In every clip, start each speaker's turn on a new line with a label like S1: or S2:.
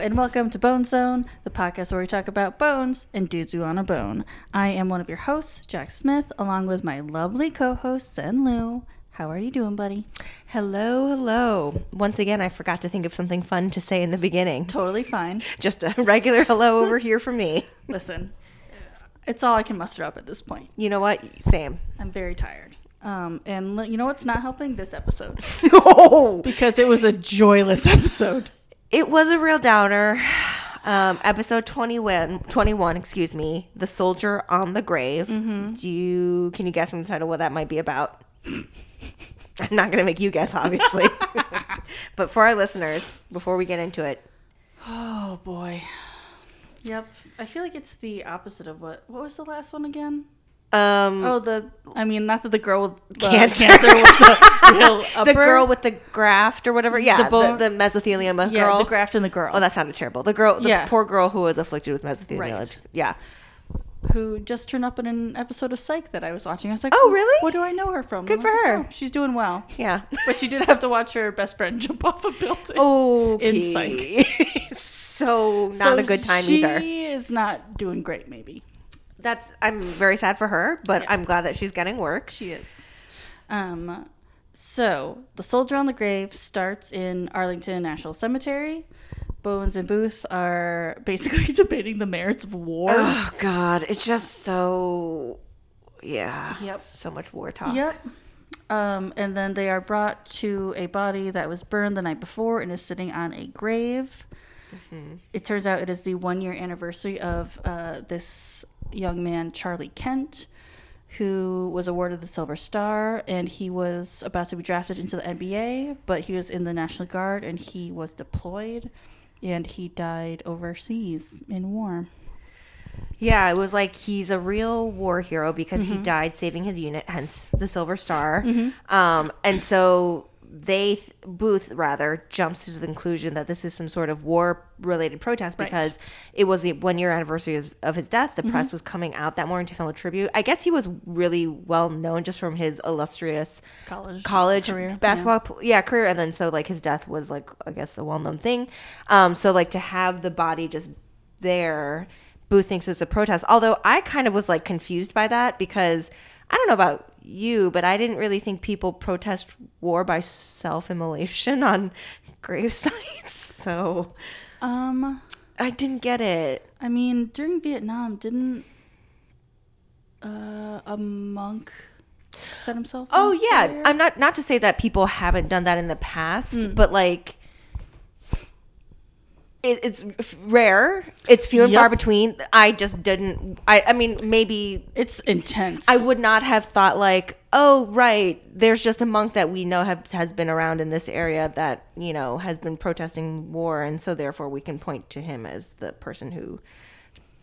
S1: and welcome to Bone Zone, the podcast where we talk about bones and dudes we want to bone. I am one of your hosts, Jack Smith, along with my lovely co-host, Zen Lou. How are you doing, buddy?
S2: Hello, hello. Once again, I forgot to think of something fun to say in the beginning.
S1: Totally fine.
S2: Just a regular hello over here from me.
S1: Listen, it's all I can muster up at this point.
S2: You know what? Same.
S1: I'm very tired. Um, and l- you know what's not helping? This episode.
S2: oh,
S1: Because it was a joyless episode.
S2: It was a real downer. Um, episode 21, 21, excuse me, The Soldier on the Grave. Do you, can you guess from the title what that might be about? I'm not going to make you guess, obviously. but for our listeners, before we get into it,
S1: Oh boy. Yep. I feel like it's the opposite of what. What was the last one again?
S2: Um,
S1: Oh, the. I mean, not that the girl with the
S2: Cancer.
S1: cancer, was the real upper.
S2: the girl with the graft or whatever. Yeah, the,
S1: bone-
S2: the, mesothelioma
S1: yeah,
S2: girl.
S1: the graft and the girl.
S2: Oh, that sounded terrible. The girl, the
S1: Yeah.
S2: poor girl who was afflicted with mesothelioma.
S1: Right.
S2: Yeah.
S1: who just turned up in an episode of Psych that I was watching. I was like,
S2: Oh, really?
S1: What do I know her from?
S2: Good
S1: And I was
S2: for
S1: like,
S2: her.
S1: "Oh, she's doing well.
S2: Yeah.
S1: But she did have to watch her best friend jump off a building.
S2: Oh,
S1: In Psych.
S2: so not
S1: So
S2: a good time
S1: she
S2: either.
S1: She is not doing great, maybe.
S2: That's I'm very sad for her, but
S1: Yeah.
S2: I'm glad that she's getting work.
S1: She is. Um, so the soldier on the grave starts in Arlington National Cemetery. Bones and Booth are basically debating the merits of war.
S2: Oh God, it's just so yeah.
S1: Yep.
S2: So much war talk.
S1: Yep. Um, and then they are brought to a body that was burned the night before and is sitting on a grave. It turns out it is the one year anniversary of uh, this young man, Charlie Kent, who was awarded the Silver Star. And he was about to be drafted into the NBA, but he was in the National Guard and he was deployed. And he died overseas in war.
S2: Yeah, it was like he's a real war hero because
S1: Mm-hmm.
S2: he died saving his unit, hence the Silver Star. Um, and so they Booth rather jumps to the conclusion that this is some sort of war related protest
S1: Right.
S2: because it was the one year anniversary of, of his death.
S1: Mm-hmm.
S2: The press was coming out that morning to film a tribute. I guess he was really well known just from his illustrious
S1: College
S2: college
S1: career,
S2: basketball pl- yeah. career and then so like his death was like i guess a well-known thing um so like to have the body just there booth thinks it's a protest although i kind of was like confused by that because i don't know about you but i didn't really think people protest war by self-immolation on grave sites so
S1: Um,
S2: i didn't get it
S1: I mean, during Vietnam, didn't uh, a monk set himself?
S2: Oh yeah,
S1: fire?
S2: I'm not not to say that people haven't done that in the past,
S1: Hmm.
S2: but like it, it's f- rare. It's few and far between. I just didn't. I I mean maybe
S1: it's intense.
S2: I would not have thought like, oh right, there's just a monk that we know have, has been around in this area that you know has been protesting war, and so therefore we can point to him as the person who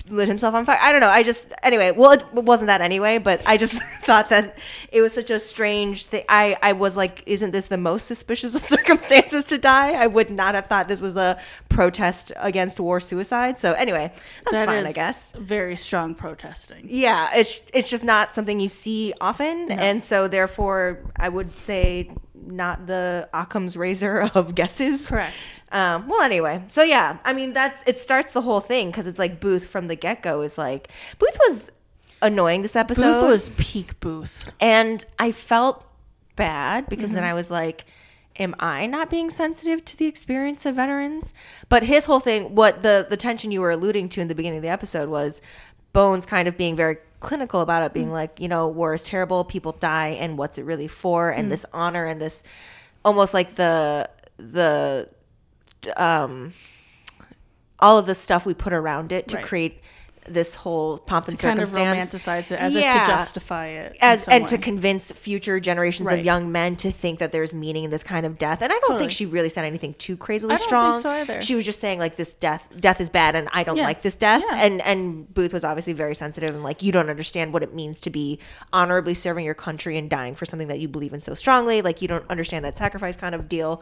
S2: lit himself on fire. I don't know. I just anyway. Well, it wasn't that anyway, but I just thought that it was such a strange thing. I I was like, isn't this the most suspicious of circumstances to die? I would not have thought this was a protest against war suicide. So anyway, that's
S1: That
S2: fine, I guess.
S1: very strong protesting.
S2: Yeah, it's it's just not something you see often, and so therefore I would say not the Occam's razor of guesses.
S1: Correct.
S2: Um, well, anyway, so yeah, I mean that's it starts the whole thing because it's like Booth from the get go is like Booth was annoying this episode.
S1: Booth was peak Booth.
S2: and I felt bad because
S1: Mm-hmm.
S2: then I was like, am I not being sensitive to the experience of veterans? But his whole thing, what the the tension you were alluding to in the beginning of the episode was Bones kind of being very clinical about it,
S1: Mm.
S2: being like, you know, war is terrible, people die, and what's it really for?
S1: Mm.
S2: And this honor and this almost like the the um all of the stuff we put around it to
S1: Right.
S2: create this whole pomp and to circumstance.
S1: Kind of romanticize it as if
S2: Yeah.
S1: to justify it.
S2: as and to convince future generations
S1: Right.
S2: of young men to think that there's meaning in this kind of death. And I don't
S1: Totally.
S2: think she really said anything too crazily
S1: I don't think
S2: strong.
S1: so either.
S2: She was just saying like this death death is bad and I don't
S1: Yeah.
S2: like this death.
S1: Yeah.
S2: And and Booth was obviously very sensitive and like you don't understand what it means to be honorably serving your country and dying for something that you believe in so strongly. Like you don't understand that sacrifice kind of deal.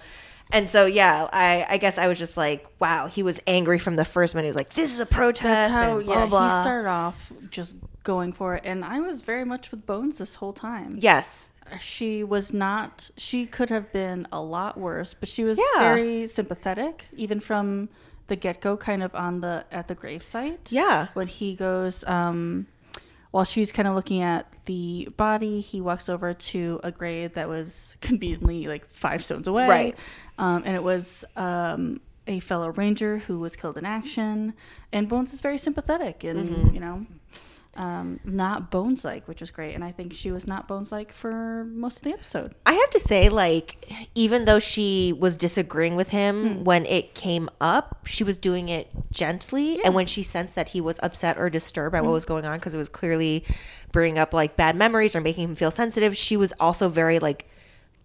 S2: And so yeah, I, I guess I was just like, wow, he was angry from the first minute. He was like, This is a protest.
S1: That's how
S2: blah,
S1: yeah,
S2: blah.
S1: he started off just going for it and I was very much with Bones this whole time.
S2: Yes.
S1: She was not she could have been a lot worse, but she was
S2: Yeah.
S1: very sympathetic even from the get go, kind of on the at the gravesite.
S2: Yeah.
S1: when he goes um while she's kind of looking at the body he walks over to a grave that was conveniently like five stones away
S2: Right.
S1: Um, and it was um, a fellow ranger who was killed in action. And bones is very sympathetic and
S2: Mm-hmm.
S1: you know um, not bones like which is great. And i think she was not bones like for most of the episode.
S2: I have to say, like, even though she was disagreeing with him when it came up, she was doing it gently. And when she sensed that he was upset or disturbed by what was going on, because it was clearly bringing up like bad memories or making him feel sensitive, she was also very like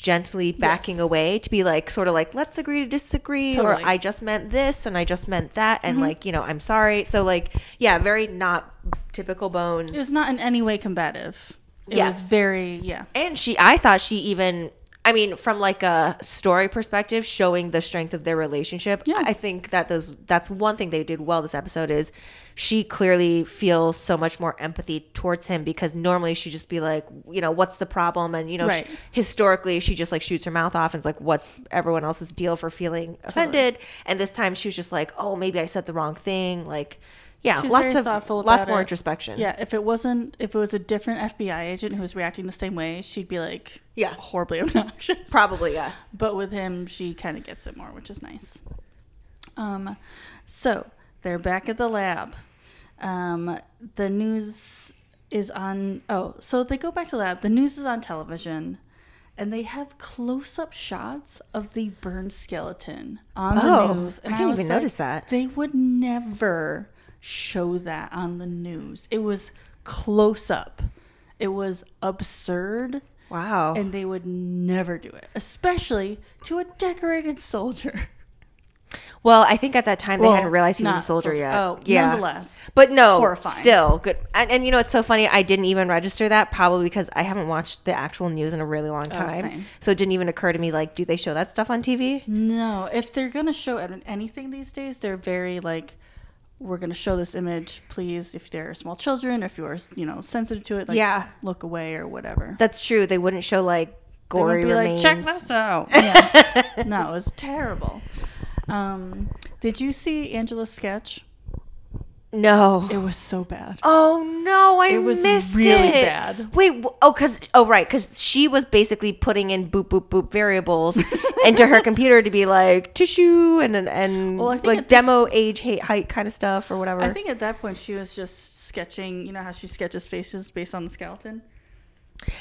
S2: gently backing
S1: Yes.
S2: away to be like, sort of like, let's agree to disagree,
S1: Totally.
S2: or I just meant this and I just meant that, and mm-hmm. like, you know, I'm sorry. So, like, yeah, very not typical bones.
S1: it was not in any way combative it
S2: Yes.
S1: was very yeah
S2: And she, I thought she even, I mean, from like a story perspective, showing the strength of their relationship.
S1: Yeah.
S2: I think that those that's one thing they did well this episode is she clearly feels so much more empathy towards him because normally she'd just be like, you know, what's the problem? And you know,
S1: Right.
S2: she- historically she just like shoots her mouth off and is like, what's everyone else's deal for feeling offended? And this time she was just like, oh, maybe I said the wrong thing. Like, yeah,
S1: She's
S2: lots of
S1: thoughtful
S2: lots more
S1: it.
S2: introspection.
S1: Yeah, if it wasn't, if it was a different FBI agent who was reacting the same way, she'd be like,
S2: Yeah.
S1: horribly obnoxious.
S2: probably yes.
S1: But with him, she kind of gets it more, which is nice. Um, so they're back at the lab. Um, the news is on. Oh, so they go back to the lab. The news is on television, and they have close-up shots of the burned skeleton on
S2: Oh,
S1: the news.
S2: I didn't
S1: was
S2: even notice that.
S1: They would never show that on the news. It was close up. It was absurd
S2: Wow.
S1: and they would never do it, especially to a decorated soldier.
S2: Well, I think at that time they
S1: Well,
S2: hadn't realized he was a
S1: not
S2: soldier yet.
S1: Oh,
S2: yeah.
S1: nonetheless.
S2: But no,
S1: Horrifying.
S2: still good. And, and you know, it's so funny. I didn't even register that probably because I haven't watched the actual news in a really long oh, time.
S1: Oh,
S2: so it didn't even occur to me like, do they show that stuff on TV?
S1: No, if they're gonna show anything these days, they're very like, we're gonna show this image. Please, if there are small children, if you're you know sensitive to it, like
S2: Yeah.
S1: look away or whatever.
S2: That's true. They wouldn't show like
S1: They
S2: gory
S1: be
S2: remains.
S1: like, check this out. Yeah. no, it was terrible. Um, did you see Angela's sketch?
S2: No.
S1: It was so bad.
S2: Oh no, I
S1: It was
S2: missed
S1: really
S2: it.
S1: bad.
S2: Wait, oh, cause oh right, cause she was basically putting in boop boop boop variables into her computer to be like tissue and and, and
S1: Well,
S2: like
S1: at this-
S2: demo age height height kind of stuff or whatever.
S1: I think at that point she was just sketching. You know how she sketches faces based on the skeleton.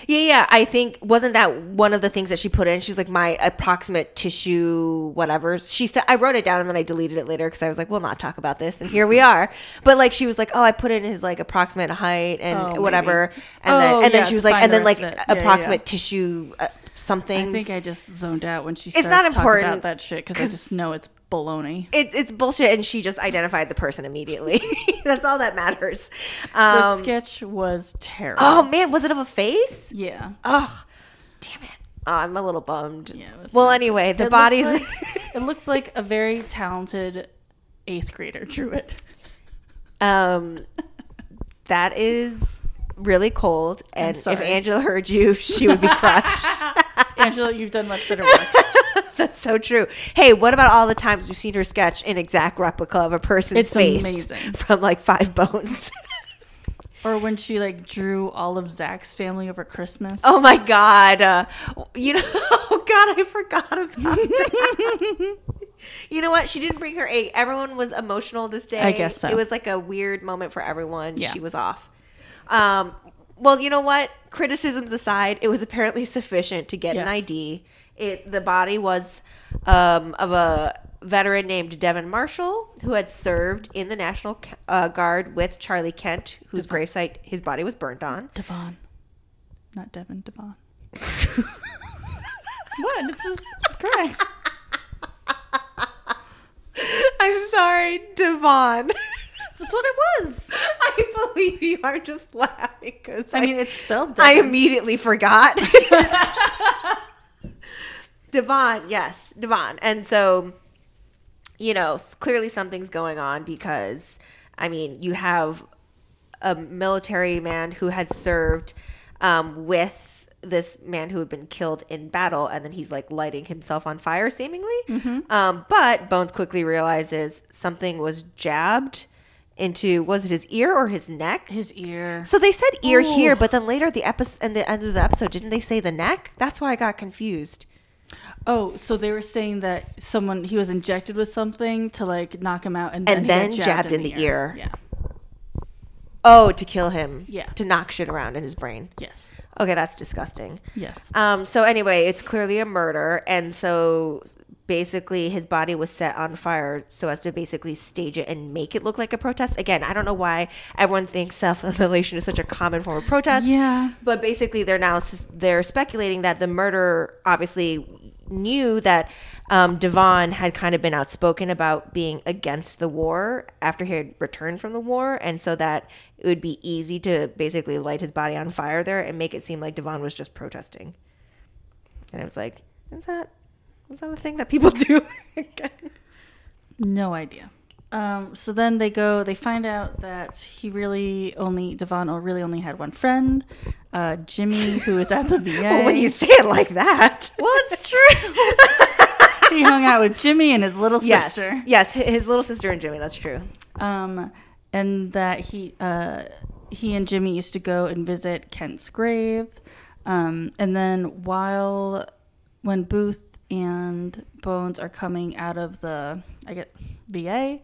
S2: Yeah, yeah. I think wasn't that one of the things that she put in? She's like my approximate tissue, whatever. She said I wrote it down and then I deleted it later because I was like, we'll not talk about this, and here we are. But like she was like, oh, I put in his like approximate height and
S1: Oh,
S2: whatever,
S1: maybe.
S2: and
S1: Oh,
S2: then and
S1: yeah,
S2: then she was like, and
S1: the
S2: then like
S1: rest of it. Yeah, yeah,
S2: approximate
S1: yeah.
S2: tissue uh, something.
S1: I think I just zoned out when she
S2: It's not important,
S1: about that shit because I just know it's baloney.
S2: it, it's bullshit, and she just identified the person immediately. That's all that matters.
S1: The
S2: Um,
S1: sketch was terrible.
S2: oh man, was it of a face?
S1: yeah.
S2: Oh, damn it. Oh, I'm a little bummed.
S1: Yeah,
S2: well, anyway, the
S1: It
S2: body.
S1: looks like, it looks like a very talented eighth grader drew it.
S2: Um, that is really cold, and if. Angela heard you, she would be crushed.
S1: Angela, you've done much better work.
S2: That's so true. Hey, what about all the times we've seen her sketch an exact replica of a person's
S1: It's
S2: face
S1: amazing.
S2: from like five bones?
S1: Or when she like drew all of Zack's family over Christmas.
S2: oh my god! Uh, you know, oh god, I forgot about that. you know what? She didn't bring her egg. Everyone was emotional this day.
S1: I guess so.
S2: It was like a weird moment for everyone.
S1: Yeah.
S2: She was off. Um, well, you know what? Criticisms aside, it was apparently sufficient to get an ID. It the body was um, of a veteran named Devon Marshall who had served in the National uh, Guard with Charlie Kent, whose gravesite his body was burned on.
S1: Devon. Not Devon, Devon. what? This is it's correct.
S2: I'm sorry, Devon.
S1: That's what it was.
S2: I believe you are just laughing because
S1: I mean, it's spelled Devon.
S2: I immediately forgot. Devon, yes, Devon. And so, you know, clearly something's going on because, I mean, you have a military man who had served um, with this man who had been killed in battle, and then he's like lighting himself on fire, seemingly.
S1: Mm-hmm.
S2: Um, but Bones quickly realizes something was jabbed into was it his ear or his neck?
S1: His ear.
S2: So they said ear
S1: Ooh.
S2: here, but then later the episode, and the end of the episode, didn't they say the neck? That's why I got confused.
S1: Oh, so they were saying that someone he was injected with something to like knock him out, and then,
S2: And then jabbed in the ear.
S1: Yeah.
S2: Oh, to kill him.
S1: Yeah.
S2: To knock shit around in his brain.
S1: Yes.
S2: Okay, that's disgusting.
S1: Yes.
S2: Um, so anyway, it's clearly a murder, and so basically his body was set on fire so as to basically stage it and make it look like a protest. Again, I don't know why everyone thinks self-immolation is such a common form of protest.
S1: Yeah.
S2: But basically, they're now they're speculating that the murder obviously knew that um, Devon had kind of been outspoken about being against the war after he had returned from the war, and so that it would be easy to basically light his body on fire there and make it seem like Devon was just protesting. And I was like, is that is that a thing that people do?
S1: No idea. Um, so then they go. They find out that he really only Devon really only had one friend, uh, Jimmy, who is at the VA.
S2: well, when you say it like that,
S1: well, it's true. he hung out with Jimmy and his little
S2: yes,
S1: sister.
S2: yes, his little sister and Jimmy. That's true.
S1: Um, and that he uh, he and Jimmy used to go and visit Kent's grave. Um, and then while when Booth and Bones are coming out of the I get VA,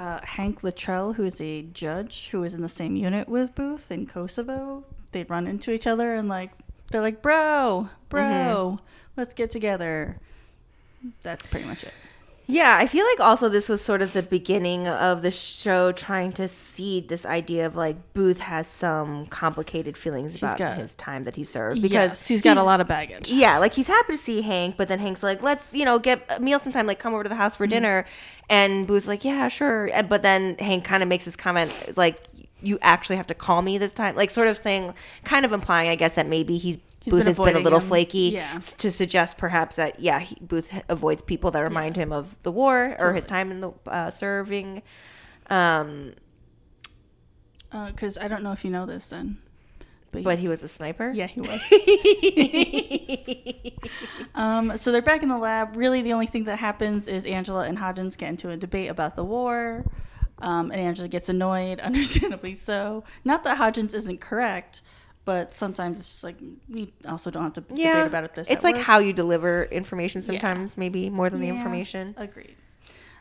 S1: uh, Hank Luttrell, who is a judge who is in the same unit with Booth in Kosovo, They'd run into each other and like they're like, "Bro, bro, let's get together." That's pretty much it.
S2: Yeah, I feel like also this was sort of the beginning of the show trying to seed this idea of like Booth has some complicated feelings about
S1: got-
S2: his time that he served
S1: Because
S2: because
S1: he's got a lot of baggage.
S2: Yeah, like he's happy to see Hank, but then Hank's like, "Let's, you know, get a meal sometime. Like, come over to the house for
S1: Mm-hmm.
S2: dinner." And Booth's like, "Yeah, sure." But then Hank kind of makes this comment, like, "You actually have to call me this time," like sort of saying, kind of implying, I guess, that maybe he's. Booth
S1: been
S2: has been a little
S1: him.
S2: flaky
S1: Yeah.
S2: to suggest perhaps that yeah he, Booth avoids people that remind him of the war or his time in the uh, serving. Um,
S1: Because Uh, I don't know if you know this then. But,
S2: but he was a sniper.
S1: yeah, he was. um, so they're back in the lab. Really, the only thing that happens is Angela and Hodgins get into a debate about the war. Um, and Angela gets annoyed, understandably so. Not that Hodgins isn't correct, but sometimes it's just like we also don't have to
S2: yeah,
S1: debate about it. This
S2: way.
S1: it's
S2: like
S1: work.
S2: how you deliver information sometimes, maybe more than the
S1: Yeah,
S2: information.
S1: Agreed.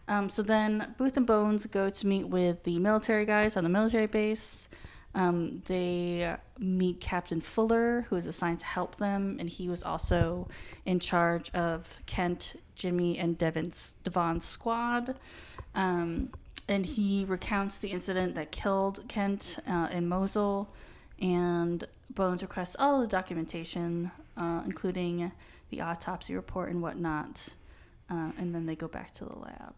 S1: Um, so then Booth and Bones go to meet with the military guys on the military base. Um, they meet Captain Fuller, who is assigned to help them, and he was also in charge of Kent, Jimmy, and Devon's, Devon's squad. Um, and he recounts the incident that killed Kent uh, in Mosul, and Bones requests all the documentation, uh, including the autopsy report and whatnot. Uh, and then they go back to the lab.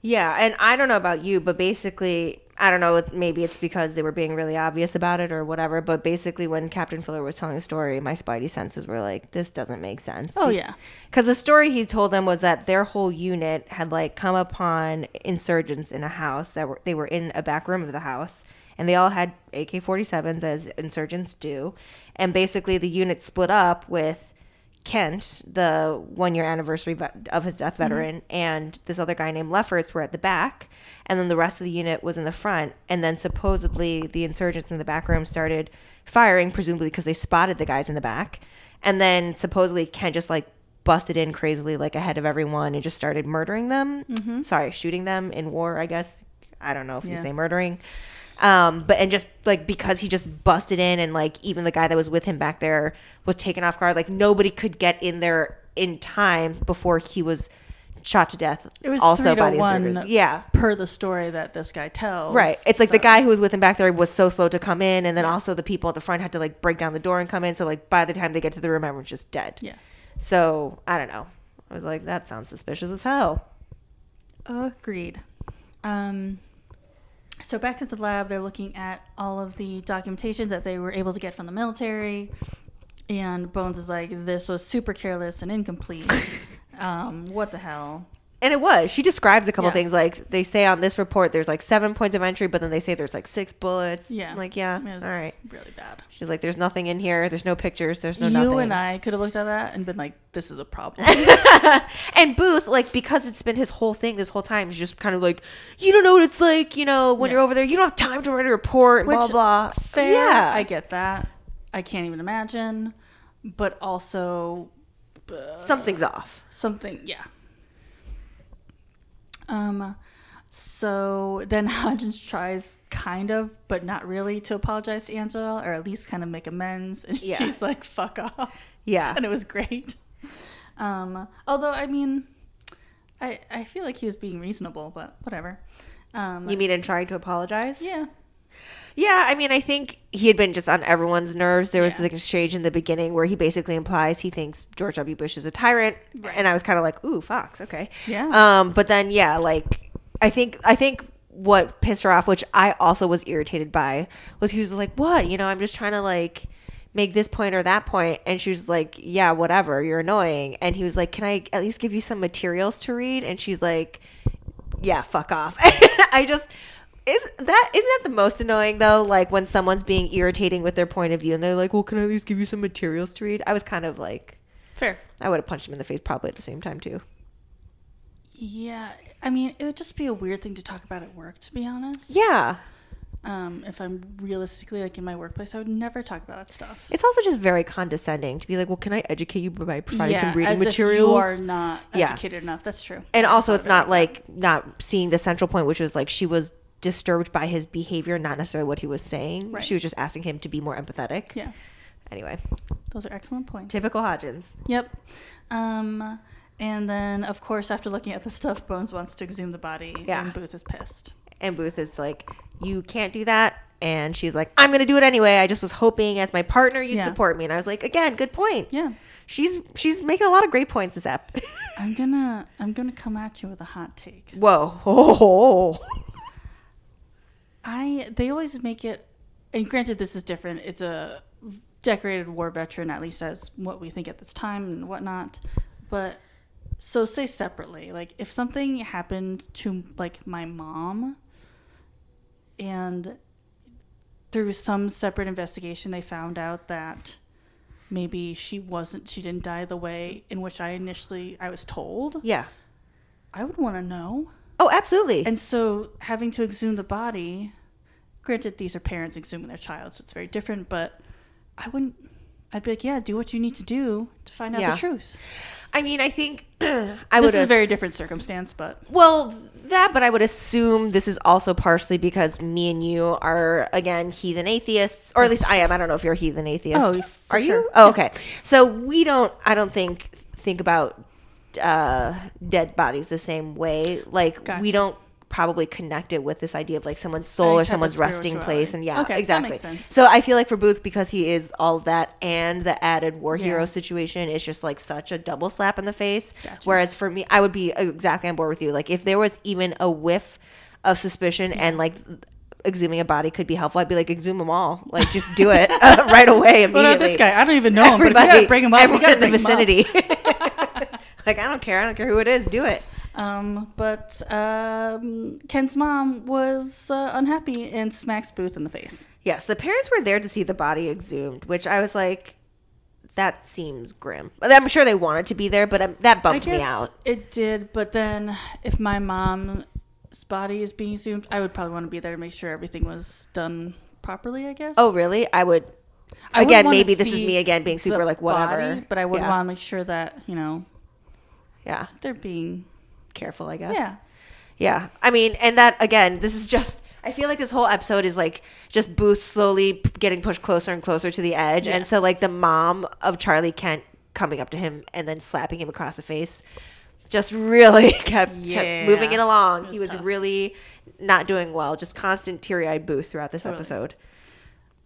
S2: Yeah, and I don't know about you, but basically, I don't know. Maybe it's because they were being really obvious about it or whatever. But basically, when Captain Fuller was telling the story, my spidey senses were like, "This doesn't make sense."
S1: Oh yeah,
S2: Because the story he told them was that their whole unit had like come upon insurgents in a house that were they were in a back room of the house, and they all had AK-47s as insurgents do, and basically the unit split up with Kent, the one year anniversary of his death mm-hmm. veteran, and this other guy named Lefferts were at the back, and then the rest of the unit was in the front. And then supposedly the insurgents in the back room started firing, presumably because they spotted the guys in the back. And then supposedly Kent just like busted in crazily, like ahead of everyone, and just started murdering them. Mm-hmm. Sorry, shooting them in war, I guess. I don't know if you say murdering um but and just like because he just busted in and like even the guy that was with him back there was taken off guard like nobody could get in there in time before he was shot to death
S1: it was
S2: also by the
S1: one.
S2: yeah.
S1: per the story that this guy tells.
S2: right. It's like the guy who was with him back there was so slow to come in and then also the people at the front had to like break down the door and come in so like by the time they get to the room everyone's just dead.
S1: Yeah,
S2: so i don't know. I was like that sounds suspicious as hell.
S1: Agreed. Um, so back at the lab, they're looking at all of the documentation that they were able to get from the military, and Bones is like, "This was super careless and incomplete. um, what the hell?"
S2: And it was. She describes a couple
S1: Yeah.
S2: things like they say on this report there's like seven points of entry, but then they say there's like six bullets.
S1: Yeah.
S2: I'm like, yeah, all right.
S1: Really bad.
S2: She's like, there's nothing in here. There's no pictures. There's no
S1: you
S2: nothing.
S1: and I could have looked at that and been like, "This is a problem."
S2: and Booth, like, because it's been his whole thing this whole time, he's just kind of like, you don't know what it's like, you know, when
S1: Yeah.
S2: you're over there, you don't have time to write a report, and blah,
S1: Which,
S2: blah.
S1: Fair.
S2: Yeah.
S1: I get that. I can't even imagine. But also, uh,
S2: Something's off.
S1: something, yeah. Um, so then Hodgins tries kind of, but not really, to apologize to Angela, or at least kind of make amends, and
S2: Yeah.
S1: she's like, "Fuck off,"
S2: Yeah.
S1: and it was great. Um, although I mean, I I feel like he was being reasonable, but whatever. Um,
S2: You mean in trying to apologize?
S1: yeah,
S2: Yeah, I mean, I think he had been just on everyone's nerves. There was
S1: Yeah.
S2: this exchange in the beginning where he basically implies he thinks George W. Bush is a tyrant,
S1: Right.
S2: and I was kind of like, "Ooh, Fox, okay."
S1: Yeah.
S2: Um, but then, yeah, like I think I think what pissed her off, which I also was irritated by, was he was like, "What? You know, I'm just trying to like." make this point or that point and she was like yeah whatever you're annoying and he was like can i at least give you some materials to read and she's like yeah fuck off i just is that isn't that the most annoying though like when someone's being irritating with their point of view and they're like well can i at least give you some materials to read i was kind of like
S1: fair.
S2: i would have punched him in the face probably at the same time too
S1: Yeah, I mean, it would just be a weird thing to talk about at work, to be honest.
S2: yeah
S1: Um, if I'm realistically like in my workplace, I would never talk about that stuff.
S2: it's also just very condescending to be like well can i educate you by providing some reading
S1: as if
S2: materials
S1: you are not
S2: Yeah.
S1: educated enough. That's true.
S2: and also it's not
S1: like
S2: like not seeing the central point which was like she was disturbed by his behavior not necessarily what he was saying
S1: Right.
S2: she was just asking him to be more empathetic
S1: yeah,
S2: anyway
S1: those are excellent points.
S2: typical hodgins
S1: Yep. Um, and then of course, after looking at the stuff, Bones wants to exhume the body,
S2: Yeah.
S1: and Booth is pissed.
S2: and booth is like you can't do that and she's like i'm gonna do it anyway i just was hoping as my partner you'd
S1: Yeah.
S2: support me and i was like again good point
S1: Yeah.
S2: she's she's making a lot of great points this ep
S1: I'm gonna I'm gonna come at you with a hot take.
S2: whoa oh.
S1: I they always make it, and granted this is different. It's a decorated war veteran, at least as what we think at this time and whatnot. But so say separately, like if something happened to like my mom, and through some separate investigation they found out that maybe she wasn't she didn't die the way in which I initially I was told,
S2: yeah
S1: I would want to know.
S2: Oh absolutely
S1: And so having to exhume the body, granted these are parents exhuming their child, so it's very different, but I wouldn't I'd be like, yeah, do what you need to do to find out
S2: Yeah.
S1: the truth.
S2: i mean i think i
S1: this
S2: would
S1: is a very different circumstance, but
S2: Well, that, but I would assume this is also partially because me and you are again heathen atheists, or at least I am. I don't know if you're a heathen atheist.
S1: Oh,
S2: are you? Oh, okay. So we don't. I don't think think about uh, dead bodies the same way. Like we don't probably connect it with this idea of like someone's soul or someone's resting place, and yeah,
S1: Okay,
S2: exactly. So I feel like for Booth, because he is all of that and the added war
S1: Yeah.
S2: hero situation, it's just like such a double slap in the face.
S1: Gotcha.
S2: Whereas for me, I would be exactly on board with you. Like if there was even a whiff of suspicion and like exhuming a body could be helpful, I'd be like exhume them all. Like just do it uh, right away immediately.
S1: this guy? I don't even know him, but if you gotta bring him up,
S2: everyone
S1: gotta
S2: in the
S1: bring him up.
S2: vicinity. like I don't care. I don't care who it is. Do it.
S1: Um, but um, Kent's mom was uh, unhappy and smacks Booth in the face.
S2: Yes, the parents were there to see the body exhumed, which I was like, that seems grim. I'm sure they wanted to be there, but um, that bumped me out.
S1: it did, but then if my mom's body is being exhumed, I would probably want to be there to make sure everything was done properly. I guess.
S2: Oh, really? I would.
S1: I
S2: again, maybe this is me again being super like whatever.
S1: body, but I would
S2: yeah.
S1: want to make sure that you know
S2: yeah,
S1: they're being
S2: careful. I guess.
S1: yeah.
S2: Yeah. I mean, and that again, this is just. I feel like this whole episode is like just Booth slowly getting pushed closer and closer to the edge, and so like the mom of Charlie Kent coming up to him and then slapping him across the face, just really kept,
S1: Yeah.
S2: kept moving it along.
S1: It
S2: he
S1: was
S2: was
S1: tough.
S2: really not doing well. Just constant teary eyed Booth throughout this
S1: Totally.
S2: episode.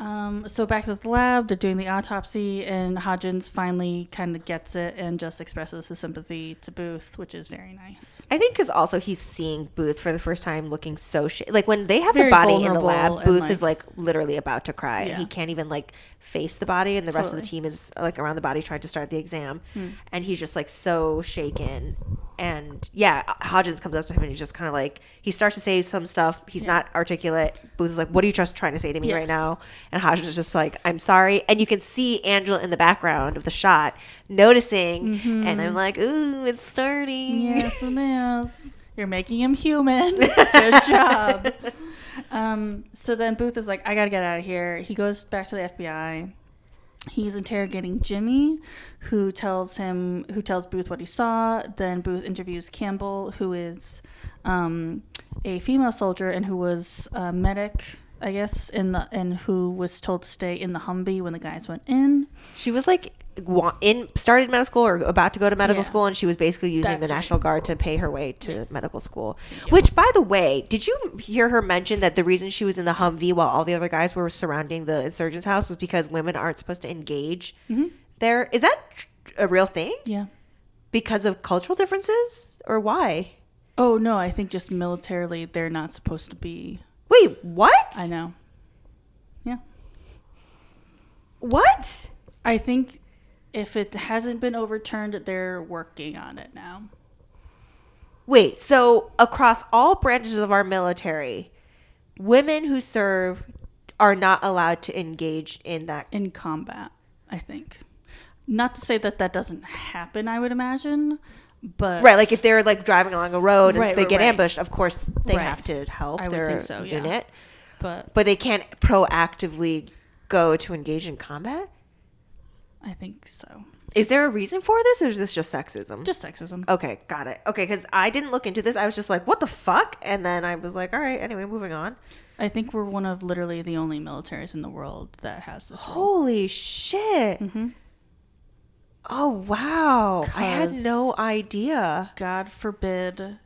S1: Um, so back at the lab, they're doing the autopsy, and Hodgins finally kind of gets it and just expresses his sympathy to Booth, which is very nice.
S2: I think because also he's seeing Booth for the first time looking so shit. Like when they have
S1: Very
S2: the body in the lab, Booth
S1: like-
S2: is like literally about to cry.
S1: Yeah.
S2: He can't even like face the body, and the rest of the team is like around the body trying to start the exam.
S1: Hmm.
S2: And he's just like so shaken. and yeah, Hodgins comes up to him and he's just kind of like he starts to say some stuff. He's not articulate. Booth is like, "What are you just trying to say to me right now?" And Hodgins is just like, "I'm sorry." And you can see Angela in the background of the shot noticing, and I'm like, "Ooh, it's starting."
S1: Yes, it is. You're making him human. Good job. Um, so then Booth is like, I gotta get out of here. He goes back to the FBI. He's interrogating Jimmy, who tells him who tells Booth what he saw. Then Booth interviews Campbell, who is um, a female soldier and who was a medic, I guess, in the and who was told to stay in the Humvee when the guys went in.
S2: She was like in started medical school or about to go to medical
S1: Yeah.
S2: school, and she was basically using
S1: That's
S2: the. National Guard to pay her way to
S1: Yes.
S2: medical school.
S1: you.
S2: Which, by the way, did you hear her mention that the reason she was in the Humvee while all the other guys were surrounding the insurgents' house was because women aren't supposed to engage mm-hmm. there? Is that a real thing?
S1: Yeah.
S2: Because of cultural differences, or why?
S1: Oh no, I think just militarily they're not supposed to be.
S2: Wait, what?
S1: I know. Yeah.
S2: What?
S1: I think if it hasn't been overturned, they're working on it now.
S2: Wait, so across all branches of our military, women who serve are not allowed to engage in that.
S1: In combat, I think. Not to say that that doesn't happen, I would imagine, but
S2: Right, like if they're like driving along a road and
S1: Right,
S2: they
S1: right,
S2: get
S1: right.
S2: ambushed, of course they have to help
S1: I
S2: their
S1: think so, yeah.
S2: unit,
S1: but
S2: but they can't proactively go to engage in combat.
S1: I think so.
S2: Is there a reason for this, or is this just sexism?
S1: Just sexism.
S2: okay, got it. Okay, because I didn't look into this. I was just like, "What the fuck?" And then I was like, "All right." Anyway, moving on.
S1: I think we're one of literally the only militaries in the world that has this.
S2: Holy shit!
S1: Mhm.
S2: Oh wow! I had no idea.
S1: God forbid,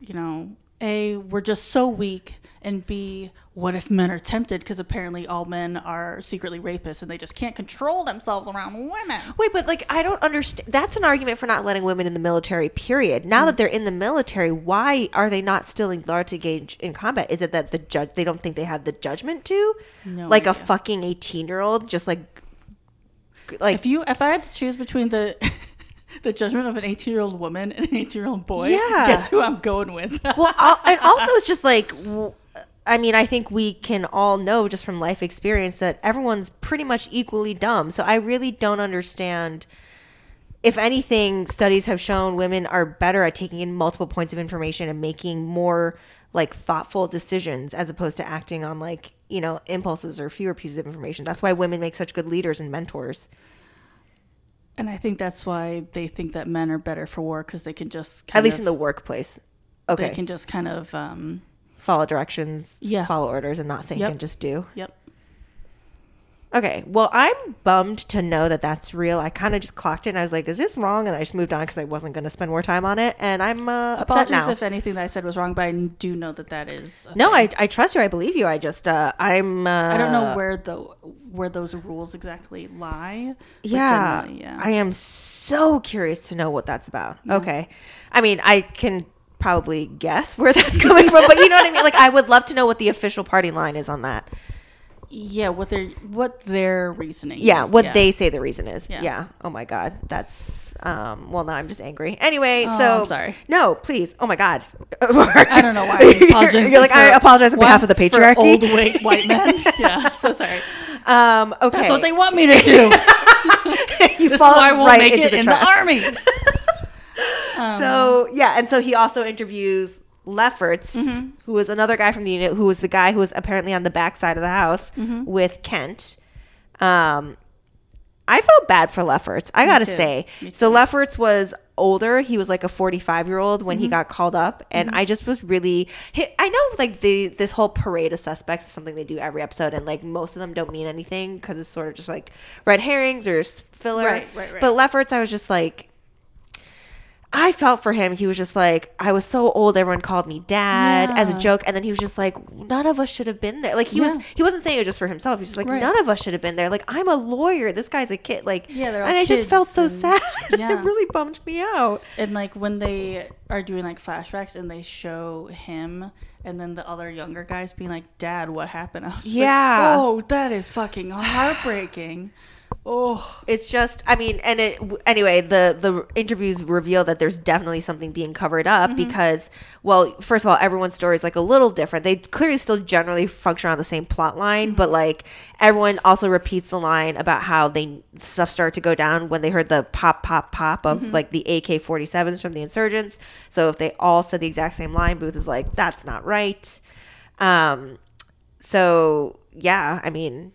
S1: you know, A, we're just so weak, and B, what if men are tempted? Because apparently all men are secretly rapists and they just can't control themselves around women.
S2: Wait, but like I don't understand. That's an argument for not letting women in the military. Period. Now
S1: Mm.
S2: that they're in the military, why are they not still allowed to engage in combat? Is it that the judge they don't think they have the judgment to?
S1: No
S2: like a fucking eighteen year old, just like like
S1: If you, if I had to choose between the the judgment of an 18 year old woman and an 18 year old boy,
S2: Yeah.
S1: guess who I'm going with?
S2: well, al- and also it's just like. I mean, I think we can all know just from life experience that everyone's pretty much equally dumb. So I really don't understand. If anything, studies have shown women are better at taking in multiple points of information and making more like thoughtful decisions as opposed to acting on like, you know, impulses or fewer pieces of information. That's why women make such good leaders and mentors.
S1: and I think that's why they think that men are better for war because they can just kind
S2: At least
S1: of,
S2: in the workplace.
S1: they
S2: Okay.
S1: can just kind of um,
S2: follow directions,
S1: Yeah.
S2: follow orders and not think
S1: Yep.
S2: and just do.
S1: yep.
S2: Okay. Well, I'm bummed to know that that's real. I kind of just clocked it and I was like, is this wrong? And I just moved on because I wasn't going to spend more time on it. And I'm uh, upset
S1: Apologies
S2: now.
S1: if anything that I said was wrong, but I do know that that is.
S2: no. I, I trust you. I believe you. I just, uh, I'm, uh,
S1: I don't know where the where those rules exactly lie.
S2: Yeah,
S1: yeah.
S2: I am so curious to know what that's about. Okay. I mean, I can probably guess where that's coming from, but you know what I mean? Like, I would love to know what the official party line is on that.
S1: Yeah, what their what their reasoning.
S2: Yeah,
S1: is,
S2: what
S1: yeah.
S2: they say the reason is.
S1: Yeah.
S2: Yeah. Oh my god, that's um. Well, now I'm just angry. Anyway,
S1: Oh,
S2: so
S1: I'm sorry.
S2: No, please. Oh my god.
S1: I don't know why I'm apologizing.
S2: you're, you're like I apologize on behalf of the patriarchy.
S1: old white white men. yeah, so sorry.
S2: um. Okay.
S1: That's what they want me to do.
S2: you
S1: That's
S2: fall
S1: why I won't
S2: right
S1: make
S2: into
S1: it
S2: the
S1: in
S2: trap.
S1: the army. Um,
S2: so yeah, and so he also interviews Lefferts,
S1: Mm-hmm.
S2: who was another guy from the unit, who was the guy who was apparently on the back side of the house
S1: Mm-hmm.
S2: with Kent. Um, I felt bad for Lefferts. I gotta
S1: too.
S2: say. So Lefferts was older. He was like a 45 year old when
S1: Mm-hmm.
S2: he got called up, and I just was really. I know like the this whole parade of suspects is something they do every episode, and like most of them don't mean anything because it's sort of just like red herrings or filler.
S1: Right, right, right.
S2: But Lefferts, I was just like. I felt for him. He was just like, I was so old. Everyone called me dad as a joke, and then he was just like, none of us should have been there. Like he
S1: Yeah.
S2: was, he wasn't saying it just for himself. He's just like,
S1: Right.
S2: none of us should have been there. Like I'm a lawyer. This guy's a kid. Like
S1: Yeah, they're all
S2: and I just felt so
S1: and-
S2: sad.
S1: yeah.
S2: it really bummed me out.
S1: and like when they are doing like flashbacks and they show him and then the other younger guys being like, "Dad, what happened?" I was just like,
S2: Yeah.
S1: oh, that is fucking heartbreaking. Oh,
S2: It's just, I mean, and it anyway. The the interviews reveal that there's definitely something being covered up mm-hmm. because, well, first of all, everyone's story is like a little different. They clearly still generally function on the same plot line, but mm-hmm. like everyone also repeats the line about how they stuff started to go down when they heard the pop pop pop of mm-hmm. like the AK 47s from the insurgents. So if they all said the exact same line, Booth is like, that's not right. Um, so yeah, I mean,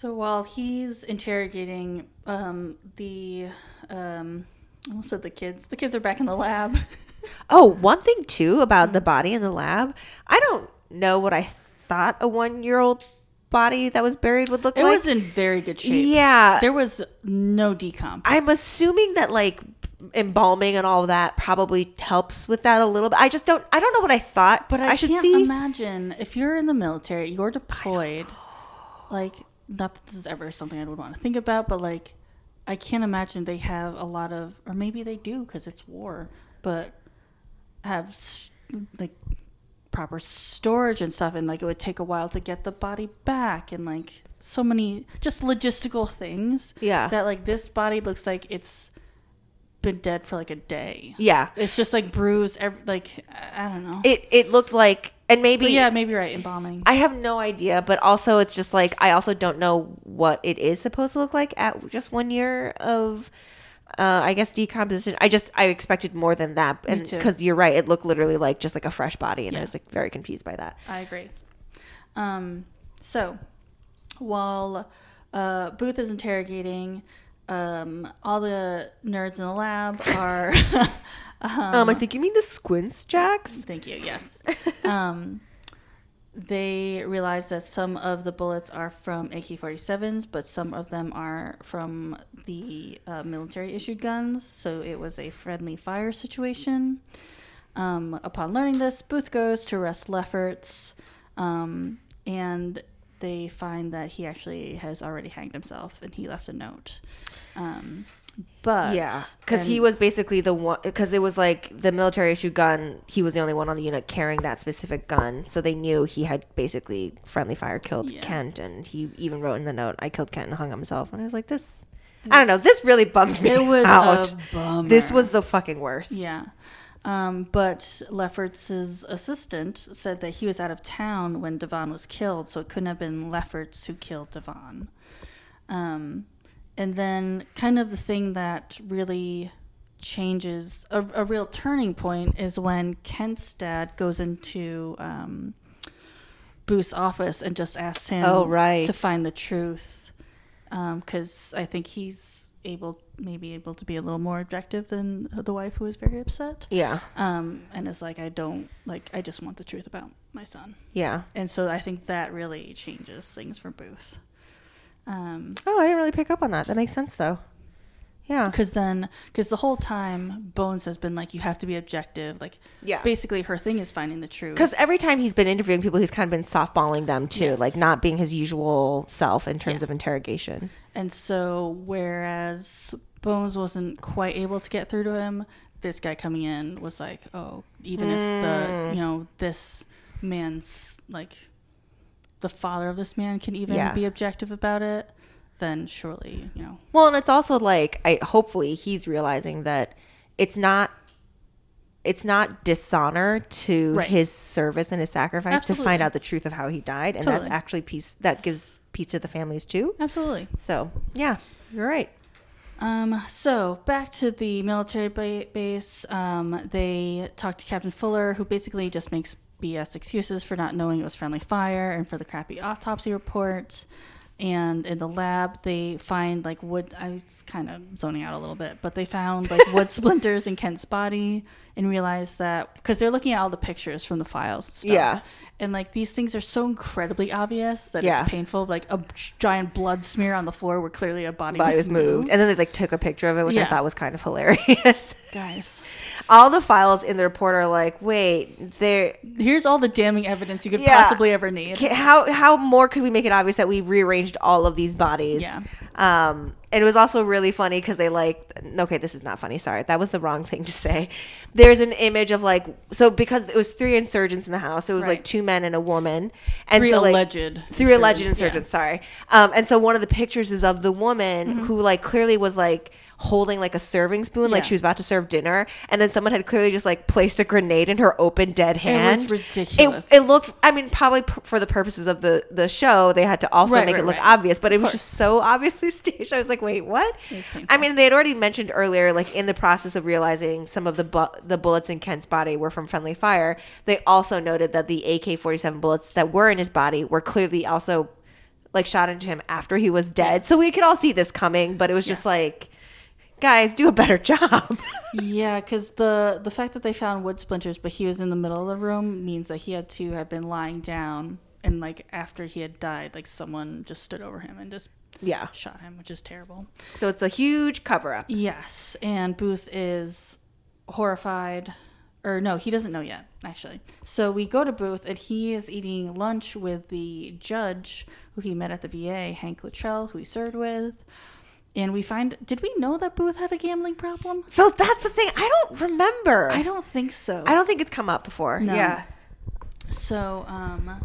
S1: So while he's interrogating um, the, um, I almost said the kids. The kids are back in the lab.
S2: Oh, one thing too about the body in the lab, I don't know what I thought a one year old body that was buried would look
S1: It
S2: like.
S1: It was in very good shape.
S2: yeah.
S1: There was no decomp.
S2: I'm assuming that like embalming and all that probably helps with that a little bit. I just don't I don't know what I thought,
S1: But I,
S2: should
S1: can't
S2: see.
S1: imagine if you're in the military, you're deployed. Like, not that this is ever something I would want to think about, but like, I can't imagine they have a lot of, or maybe they do because it's war, but have like proper storage and stuff, and like it would take a while to get the body back, and like so many just logistical things.
S2: Yeah.
S1: That like this body looks like it's been dead for like a day.
S2: yeah.
S1: It's just like bruised, every, like I I don't know.
S2: It it looked like and maybe
S1: But yeah, maybe right. Embalming.
S2: I have no idea, but also it's just like I also don't know what it is supposed to look like at just one year of uh, I guess decomposition. I just I expected more than that, and because you're right, it looked literally like just like a fresh body, and I was like very confused by that.
S1: I agree. Um, so while uh, Booth is interrogating, um, all the nerds in the lab are.
S2: Um, I think you mean the squints jacks.
S1: Thank you. Yes. Um, they realize that some of the bullets are from AK 47s, but some of them are from the uh, military issued guns. So it was a friendly fire situation. Um, upon learning this, Booth goes to arrest Lefferts, um, and they find that he actually has already hanged himself and he left a note. Um, but
S2: Yeah, because he was basically the one. Because it was like the military issue gun. He was the only one on the unit carrying that specific gun, so they knew he had basically friendly fire killed
S1: Yeah.
S2: Kent, and he even wrote in the note, "I killed Kent and hung himself." And I was like, "This, I don't know. This really bummed me
S1: It was
S2: out. This was the fucking worst."
S1: Yeah. Um, but Lefferts' assistant said that he was out of town when Devon was killed, so it couldn't have been Lefferts who killed Devon. Um, and then, kind of the thing that really changes a, a real turning point is when Kent's dad goes into um, Booth's office and just asks him
S2: Oh, right.
S1: to find the truth. Because I think he's able, maybe able to be a little more objective than the wife who is very upset.
S2: Yeah,
S1: Um, and is like, I don't, like, I just want the truth about my son.
S2: yeah.
S1: And so I think that really changes things for Booth. Um,
S2: Oh, I didn't really pick up on that. That makes sense though. Yeah,
S1: because then because the whole time bones has been like you have to be objective like
S2: Yeah.
S1: basically her thing is finding the truth
S2: because every time he's been interviewing people, he's kind of been softballing them too,
S1: Yes.
S2: like not being his usual self in terms
S1: Yeah.
S2: of interrogation.
S1: and so whereas bones wasn't quite able to get through to him this guy coming in was like oh even if
S2: Mm.
S1: the you know this man's like the father of this man can even
S2: Yeah.
S1: be objective about it then surely you know
S2: Well, and it's also like I hopefully he's realizing that it's not it's not dishonor to
S1: Right.
S2: his service and his sacrifice to find out the truth of how he died, and
S1: Totally.
S2: that's actually peace that gives peace to the families too.
S1: absolutely
S2: So yeah, you're right.
S1: Um, so back to the military ba- base. Um, they talk to Captain Fuller, who basically just makes BS excuses for not knowing it was friendly fire and for the crappy autopsy report. And in the lab, they find like wood. I was kind of zoning out a little bit, but they found like wood splinters in Kent's body and realized that because they're looking at all the pictures from the files. And stuff,
S2: Yeah.
S1: And like these things are so incredibly obvious that
S2: Yeah.
S1: it's painful. Like a giant blood smear on the floor where clearly a body,
S2: Body was moved, and then they like took a picture of it, which I thought was kind of hilarious.
S1: Guys,
S2: All the files in the report are like, wait, there.
S1: here's all the damning evidence you could
S2: Yeah.
S1: possibly ever need.
S2: How how more could we make it obvious that we rearranged all of these bodies?
S1: Yeah.
S2: Um, it was also really funny because they like okay this is not funny sorry that was the wrong thing to say there's an image of like so because it was three insurgents in the house it was like two men and a woman and
S1: Three
S2: so like
S1: alleged
S2: three alleged
S1: insurgents, yeah.
S2: sorry um and so one of the pictures is of the woman
S1: Mm-hmm.
S2: who like clearly was like holding like a serving spoon like she was about to serve dinner and then someone had clearly just like placed a grenade in her open dead hand.
S1: It was ridiculous.
S2: it, it looked i mean probably p- for the purposes of the the show they had to also
S1: Right,
S2: make
S1: right,
S2: it look
S1: right.
S2: obvious but it was just so obviously staged. I was like wait what?
S1: It was painful.
S2: i mean they had already mentioned earlier like in the process of realizing some of the bu- the bullets in kent's body were from friendly fire they also noted that the ak-47 bullets that were in his body were clearly also like shot into him after he was dead. So we could all see this coming but it was just like guys do a better job
S1: Yeah, because the the fact that they found wood splinters, but he was in the middle of the room, means that he had to have been lying down, and like after he had died, like someone just stood over him and just
S2: yeah
S1: shot him, which is terrible.
S2: so it's a huge cover up
S1: Yes, and Booth is horrified. Or no, he doesn't know yet, actually. So we go to Booth, and he is eating lunch with the judge who he met at the VA, Hank Luttrell, who he served with. And we find, did we know that Booth had a gambling problem?
S2: so that's the thing i don't remember
S1: I don't think so.
S2: I don't think it's come up before.
S1: No.
S2: Yeah.
S1: So, um,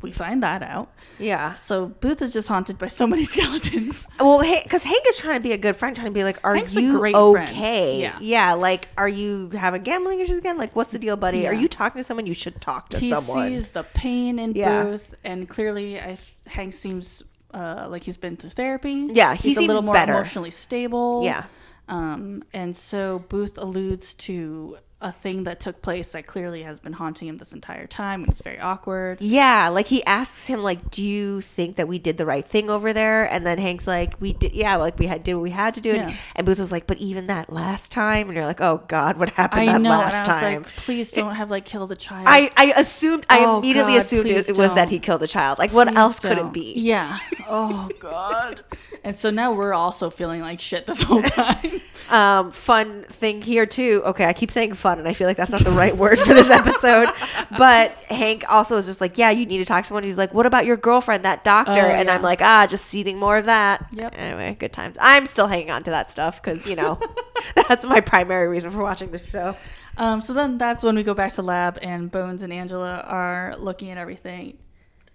S1: we find that out.
S2: Yeah.
S1: So Booth is just haunted by so many skeletons.
S2: Well, because Hank is trying to be a good friend, trying to be like, "Are
S1: Hank's
S2: you
S1: great
S2: okay?
S1: Yeah.
S2: yeah. Like, are you having gambling issues again? Like, what's the deal, buddy? Are you talking to someone? You should talk to
S1: he
S2: someone.
S1: sees the pain in
S2: Yeah.
S1: Booth, and clearly, I, Hank seems uh, like he's been through therapy.
S2: Yeah, he
S1: he's a little more
S2: better.
S1: emotionally stable.
S2: Yeah.
S1: Um, and so Booth alludes to a thing that took place that clearly has been haunting him this entire time, and it's very awkward.
S2: yeah, like he asks him, like, "Do you think that we did the right thing over there?" And then Hank's like, "We did, yeah, like we had did what we had to do."
S1: Yeah.
S2: And, and Booth was like, "But even that last time," and you're like, "Oh God, what happened
S1: I
S2: that
S1: know,
S2: last
S1: and I was
S2: time?"
S1: like, please don't have like killed a child.
S2: I, I assumed I
S1: Oh,
S2: immediately
S1: God,
S2: assumed it, it was that he killed a child. Like what
S1: Please
S2: else could it be?
S1: Yeah. Oh God. and so now we're also feeling like shit this whole time.
S2: Um, fun thing here too. Okay, I keep saying fun, and I feel like that's not the right word for this episode. But Hank also is just like, yeah, you need to talk to someone. He's like, what about your girlfriend, that doctor?
S1: Oh,
S2: and
S1: yeah.
S2: I'm like, ah, just seeding more of that.
S1: Yep.
S2: Anyway, good times. I'm still hanging on to that stuff because you know that's my primary reason for watching the show.
S1: Um, so then that's when we go back to lab, and Bones and Angela are looking at everything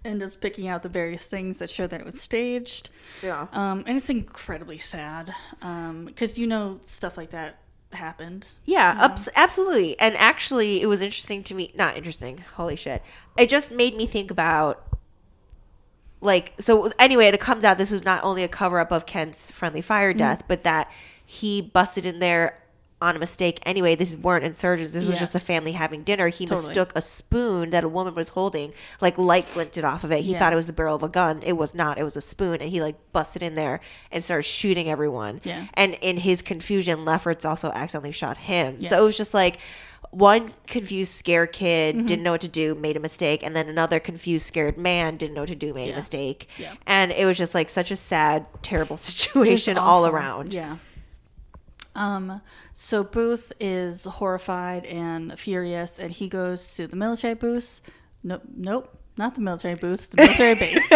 S1: and just picking out the various things that show that it was staged.
S2: Yeah.
S1: Um, and it's incredibly sad because you know stuff like that happened.
S2: Yeah, abs- absolutely. And actually, it was interesting to me. Not interesting. Holy shit! It just made me think about, like, so anyway, it comes out this was not only a cover up of Kent's friendly fire
S1: Mm-hmm.
S2: death, but that he busted in there on a mistake. Anyway, this weren't insurgents. This was just a family having dinner. He
S1: Totally.
S2: mistook a spoon that a woman was holding, like light glinted off of it. He
S1: Yeah.
S2: thought it was the barrel of a gun. It was not. It was a spoon, and he like busted in there and started shooting everyone.
S1: Yeah.
S2: And in his confusion, Lefferts also accidentally shot him. So it was just like one confused, scared kid
S1: Mm-hmm.
S2: didn't know what to do, made a mistake, and then another confused, scared man didn't know what to do, made
S1: Yeah.
S2: a mistake.
S1: Yeah.
S2: And it was just like such a sad, terrible situation all around.
S1: Yeah. Um, so Booth is horrified and furious, and he goes to the military booth. Nope, nope, not the military booths, the military base,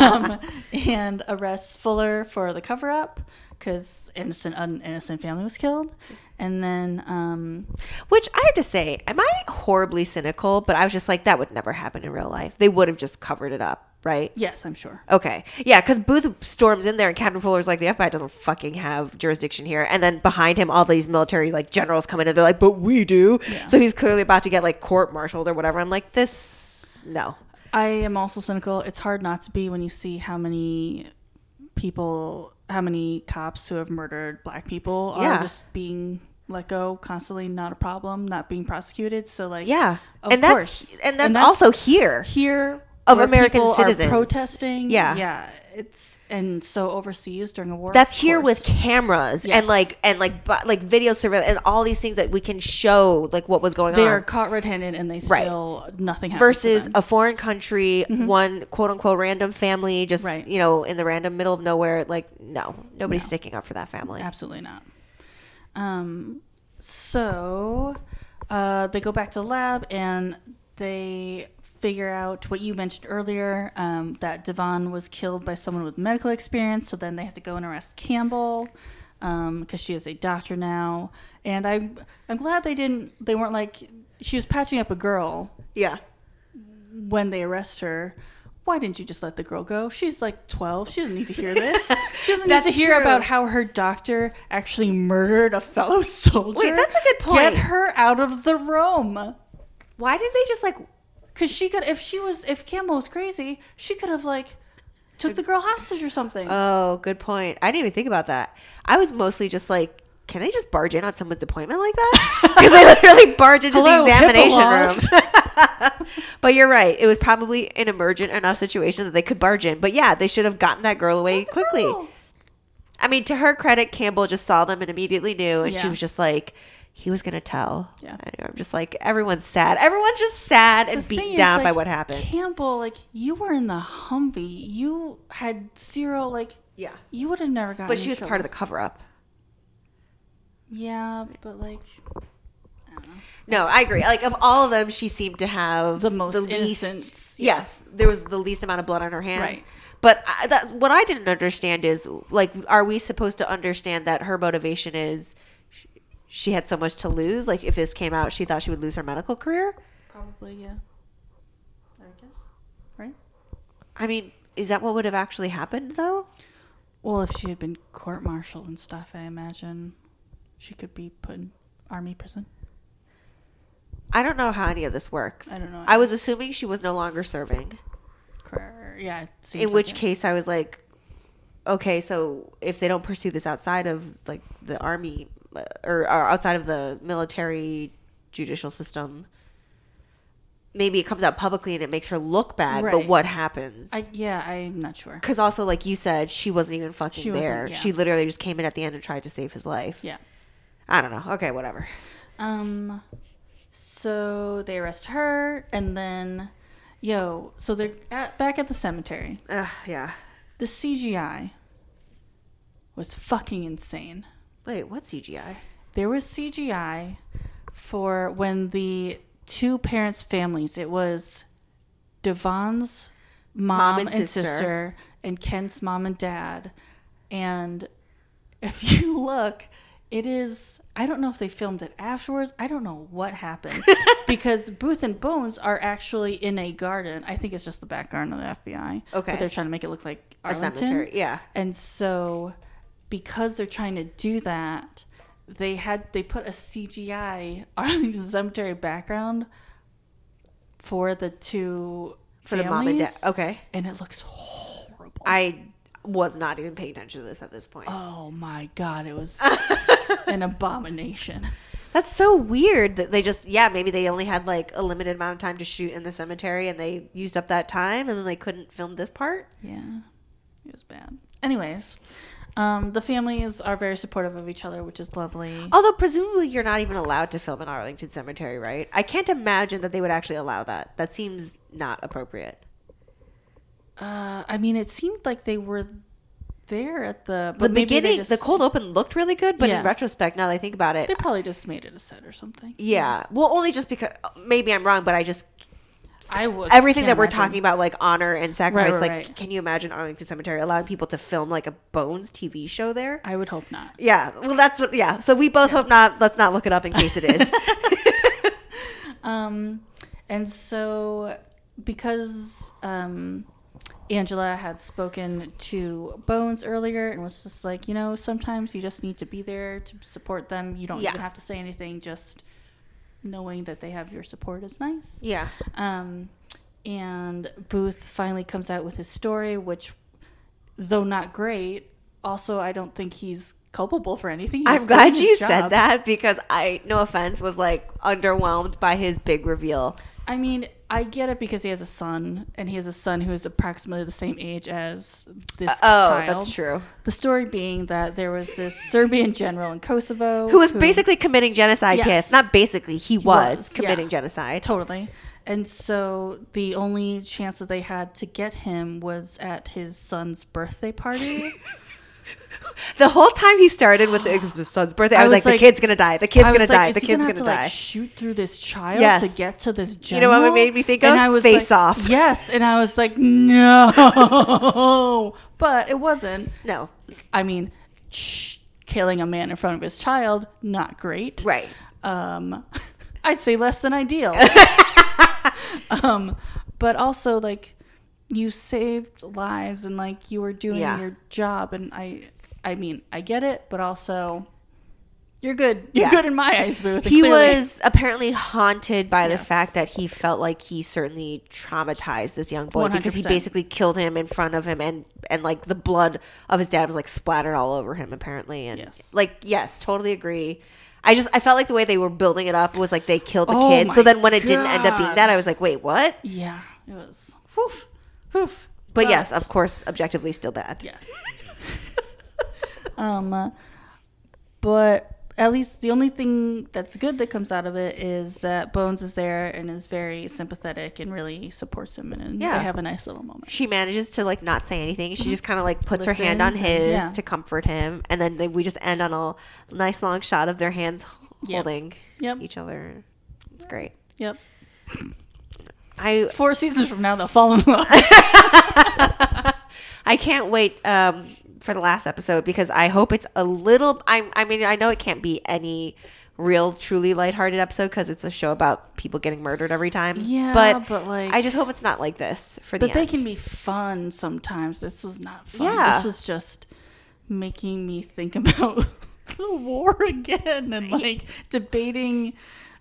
S1: um, and arrests Fuller for the cover up because innocent, an innocent family was killed. And then, um,
S2: Which I have to say, am I horribly cynical? But I was just like, that would never happen in real life. They would have just covered it up, right?
S1: yes, I'm sure.
S2: Okay. Yeah, because Booth storms in there and Captain Fuller's like, the FBI doesn't fucking have jurisdiction here. And then behind him, all these military like generals come in and they're like, but we do.
S1: Yeah.
S2: So he's clearly about to get like court martialed or whatever. I'm like, this, no.
S1: I am also cynical. It's hard not to be when you see how many people, how many cops who have murdered black people are
S2: Yeah.
S1: just being let go constantly, not a problem, not being prosecuted. So like,
S2: Yeah. and
S1: course.
S2: that's and that's, also here.
S1: here
S2: Of
S1: where
S2: American citizens.
S1: protesting.
S2: Yeah.
S1: yeah. It's and so overseas during a war.
S2: That's here
S1: course.
S2: with cameras and like and like like video surveillance and all these things that we can show like what was going
S1: They
S2: on.
S1: They are caught red-handed and they
S2: Right.
S1: still nothing happens to
S2: versus a foreign country, one quote unquote random family, just
S1: Right.
S2: you know, in the random middle of nowhere. Like, no, nobody's
S1: No.
S2: sticking up for that family.
S1: Absolutely not. Um, so uh, they go back to the lab and they figure out what you mentioned earlier um, that Devon was killed by someone with medical experience. So then they have to go and arrest Campbell because she is a doctor now. And I'm I'm glad they didn't. They weren't like she was patching up a girl
S2: Yeah.
S1: when they arrest her. Why didn't you just let the girl go? She's like 12. She doesn't need to hear this. She doesn't need to hear
S2: true.
S1: about how her doctor actually murdered a fellow soldier.
S2: Wait, that's a good point.
S1: Get her out of the room.
S2: Why did they just like
S1: Cause she could, if she was, if Campbell was crazy, she could have like took the girl hostage or something.
S2: Oh, good point. I didn't even think about that. I was mostly just like, can they just barge in on someone's appointment like that? Because they literally barge into
S1: Hello,
S2: the examination room. but you're right. It was probably an emergent enough situation that they could barge in. But yeah, they should have gotten that girl away quickly.
S1: Girl.
S2: I mean, to her credit, Campbell just saw them and immediately knew, and she was just like, he was gonna tell.
S1: Yeah.
S2: I. I'm just like, everyone's sad. Everyone's just sad and beaten down by what happened.
S1: Campbell, like you were in the Humvee, you had zero, like
S2: Yeah.
S1: you would have never gotten.
S2: But she was part of the cover up.
S1: Yeah, but like
S2: No, I agree. Like of all of them, she seemed to have
S1: The most the
S2: least.
S1: innocence, yeah.
S2: Yes, there was the least amount of blood on her hands.
S1: Right.
S2: But I, that, what I didn't understand is like, are we supposed to understand that her motivation is she had so much to lose? Like, if this came out, she thought she would lose her medical career.
S1: probably yeah. I guess right.
S2: I mean, is that what would have actually happened though?
S1: Well, if she had been court-martialed and stuff, I imagine she could be put in army prison.
S2: I don't know how any of this works.
S1: I don't know.
S2: I was assuming she was no longer serving.
S1: Yeah. it seems
S2: in
S1: like
S2: which
S1: it.
S2: case I was like, okay, so if they don't pursue this outside of like the army or, or outside of the military judicial system, maybe it comes out publicly and it makes her look bad. But what happens?
S1: I yeah, I'm not sure.
S2: Because also, like you said, she wasn't even fucking
S1: She
S2: there.
S1: yeah.
S2: She literally just came in at the end and tried to save his life.
S1: Yeah.
S2: I don't know. Okay, whatever.
S1: Um, so they arrest her, and then, yo, so they're at, back at the cemetery.
S2: Uh, yeah.
S1: The CGI was fucking insane.
S2: Wait, what CGI?
S1: There was CGI for when the two parents' families. It was Devon's mom,
S2: Mom and
S1: and,
S2: sister.
S1: sister. and Kent's mom and dad. And if you look, it is. I don't know if they filmed it afterwards. I don't know what happened because Booth and Bones are actually in a garden. I think it's just the back garden of the FBI.
S2: Okay.
S1: but they're trying to make it look like
S2: A
S1: Arlington.
S2: cemetery. Yeah.
S1: And so because they're trying to do that, they had they put a CGI Arlington Cemetery background for the two
S2: For the mom and dad. Okay.
S1: and it looks horrible.
S2: I was not even paying attention to this at this point.
S1: oh my god, it was an abomination.
S2: That's so weird that they just yeah maybe they only had like a limited amount of time to shoot in the cemetery and they used up that time and then they couldn't film this part.
S1: Yeah, it was bad. Anyways, um, the families are very supportive of each other, which is lovely.
S2: Although presumably you're not even allowed to film in Arlington Cemetery, right? I can't imagine that they would actually allow that. That seems not appropriate.
S1: Uh, I mean, it seemed like they were there at the
S2: The beginning,
S1: just-
S2: the cold open looked really good, but in retrospect, now that I think about it,
S1: They probably just made it a set or something.
S2: yeah. Well, only just because maybe I'm wrong, but I just
S1: I would
S2: everything that we're
S1: imagine.
S2: talking about, like honor and sacrifice,
S1: right,
S2: like
S1: right.
S2: can you imagine Arlington Cemetery allowing people to film like a Bones TV show there?
S1: I would hope not.
S2: Yeah, well, that's what. Yeah, so we both hope not. Let's not look it up in case it is.
S1: Um, and so because um, Angela had spoken to Bones earlier and was just like, you know, sometimes you just need to be there to support them. You don't
S2: Yeah.
S1: even have to say anything. Just knowing that they have your support is nice.
S2: yeah,
S1: Um, and Booth finally comes out with his story, which, though not great, also I don't think he's culpable for anything. He
S2: I'm glad you
S1: his
S2: said that because I, no offense, was like underwhelmed by his big reveal.
S1: I mean, I get it because he has a son, and he has a son who is approximately the same age as this uh,
S2: Oh,
S1: child.
S2: that's true.
S1: The story being that there was this Serbian general in Kosovo
S2: Who was basically committing genocide?
S1: Yes.
S2: Yes, not basically. He, was,
S1: was,
S2: committing
S1: yeah.
S2: genocide.
S1: totally. And so the only chance that they had to get him was at his son's birthday party.
S2: The whole time he started with it was his son's birthday, I,
S1: I
S2: was,
S1: was
S2: like,
S1: like-
S2: the kid's gonna die. The kid's gonna
S1: like,
S2: die. The
S1: he
S2: kid's
S1: gonna,
S2: gonna,
S1: have to,
S2: die.
S1: Like, shoot through this child
S2: Yes.
S1: to get to this
S2: You know what
S1: general?
S2: it made me think of? And?
S1: I was
S2: Face Off.
S1: Yes, and I was like, no, but it wasn't.
S2: no,
S1: I mean, killing a man in front of his child, not great.
S2: right.
S1: Um, I'd say less than ideal. um, but also like you saved lives and like you were doing
S2: Yeah.
S1: your job, and I, I mean, I get it, but also you're good. You're
S2: Yeah.
S1: good in my eyes, Booth.
S2: He
S1: clearly-
S2: was apparently haunted by the fact that he felt like he certainly traumatized this young boy because he basically killed him in front of him and and like the blood of his dad was like splattered all over him apparently and
S1: Yes.
S2: like yes totally agree I just I felt like the way they were building it up was like they killed the
S1: Oh
S2: kid so then when it didn't end up being that I was like wait what
S1: Yeah, it was. Woof, woof.
S2: but yes of course objectively still bad
S1: yes. um, uh, but at least the only thing that's good that comes out of it is that Bones is there and is very sympathetic and really supports him, and,
S2: Yeah.
S1: they have a nice little moment.
S2: she manages to like not say anything. She just kind of like puts her hand on
S1: Mm-hmm. And-
S2: his
S1: yeah.
S2: to comfort him, and then they, we just end on a nice long shot of their hands
S1: Yep.
S2: holding
S1: Yep.
S2: each other. It's great.
S1: Yep.
S2: I
S1: Four seasons from now, they'll fall in love.
S2: I can't wait um, for the last episode because I hope it's a little. I I mean I know it can't be any real truly lighthearted episode because it's a show about people getting murdered every time.
S1: Yeah,
S2: but
S1: but, like-
S2: I just hope it's not like this for the
S1: but they
S2: end.
S1: can be fun sometimes. This was not fun.
S2: Yeah.
S1: This was just making me think about the war again and like debating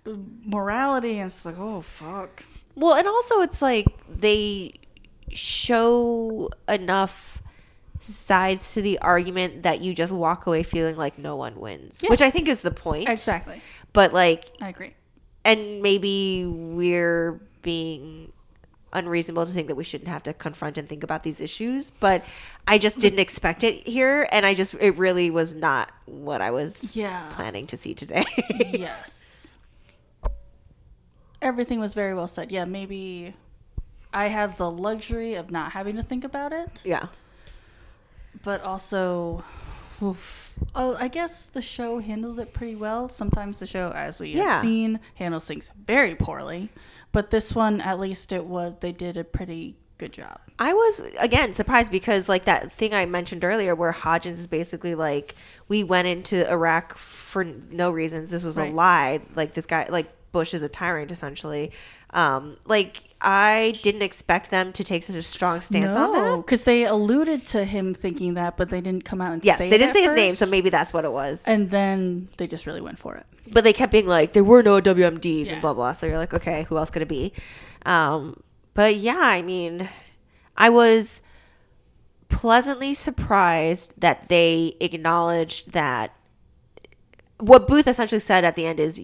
S1: morality and it's like, oh fuck.
S2: Well, and also it's like they show enough sides to the argument that you just walk away feeling like no one wins,
S1: Yeah.
S2: which I think is the point.
S1: Exactly.
S2: But like,
S1: I agree.
S2: and maybe we're being unreasonable to think that we shouldn't have to confront and think about these issues but i just didn't expect it here and i just it really was not what i was
S1: Yeah.
S2: planning to see today
S1: yes. Everything was very well said. Yeah, maybe I have the luxury of not having to think about it,
S2: yeah
S1: but also, oof. Oh, I guess the show handled it pretty well. Sometimes the show, as we
S2: Yeah.
S1: have seen, handles things very poorly, but this one, at least, it was they did a pretty good job.
S2: I was again surprised because like that thing I mentioned earlier where Hodgins is basically like we went into Iraq for no reasons. This was
S1: Right.
S2: a lie. Like this guy like Bush is a tyrant essentially. Um like I didn't expect them to take such a strong stance on that.
S1: because they alluded to him thinking that, but they didn't come out and
S2: Yes,
S1: say
S2: they didn't say his name, so maybe that's what it was.
S1: And then they just really went for it.
S2: but they kept being like there were no WMDs
S1: Yeah.
S2: and blah blah. So you're like, okay, who else could it be? Um, but yeah, I mean, I was pleasantly surprised that they acknowledged that what Booth essentially said at the end is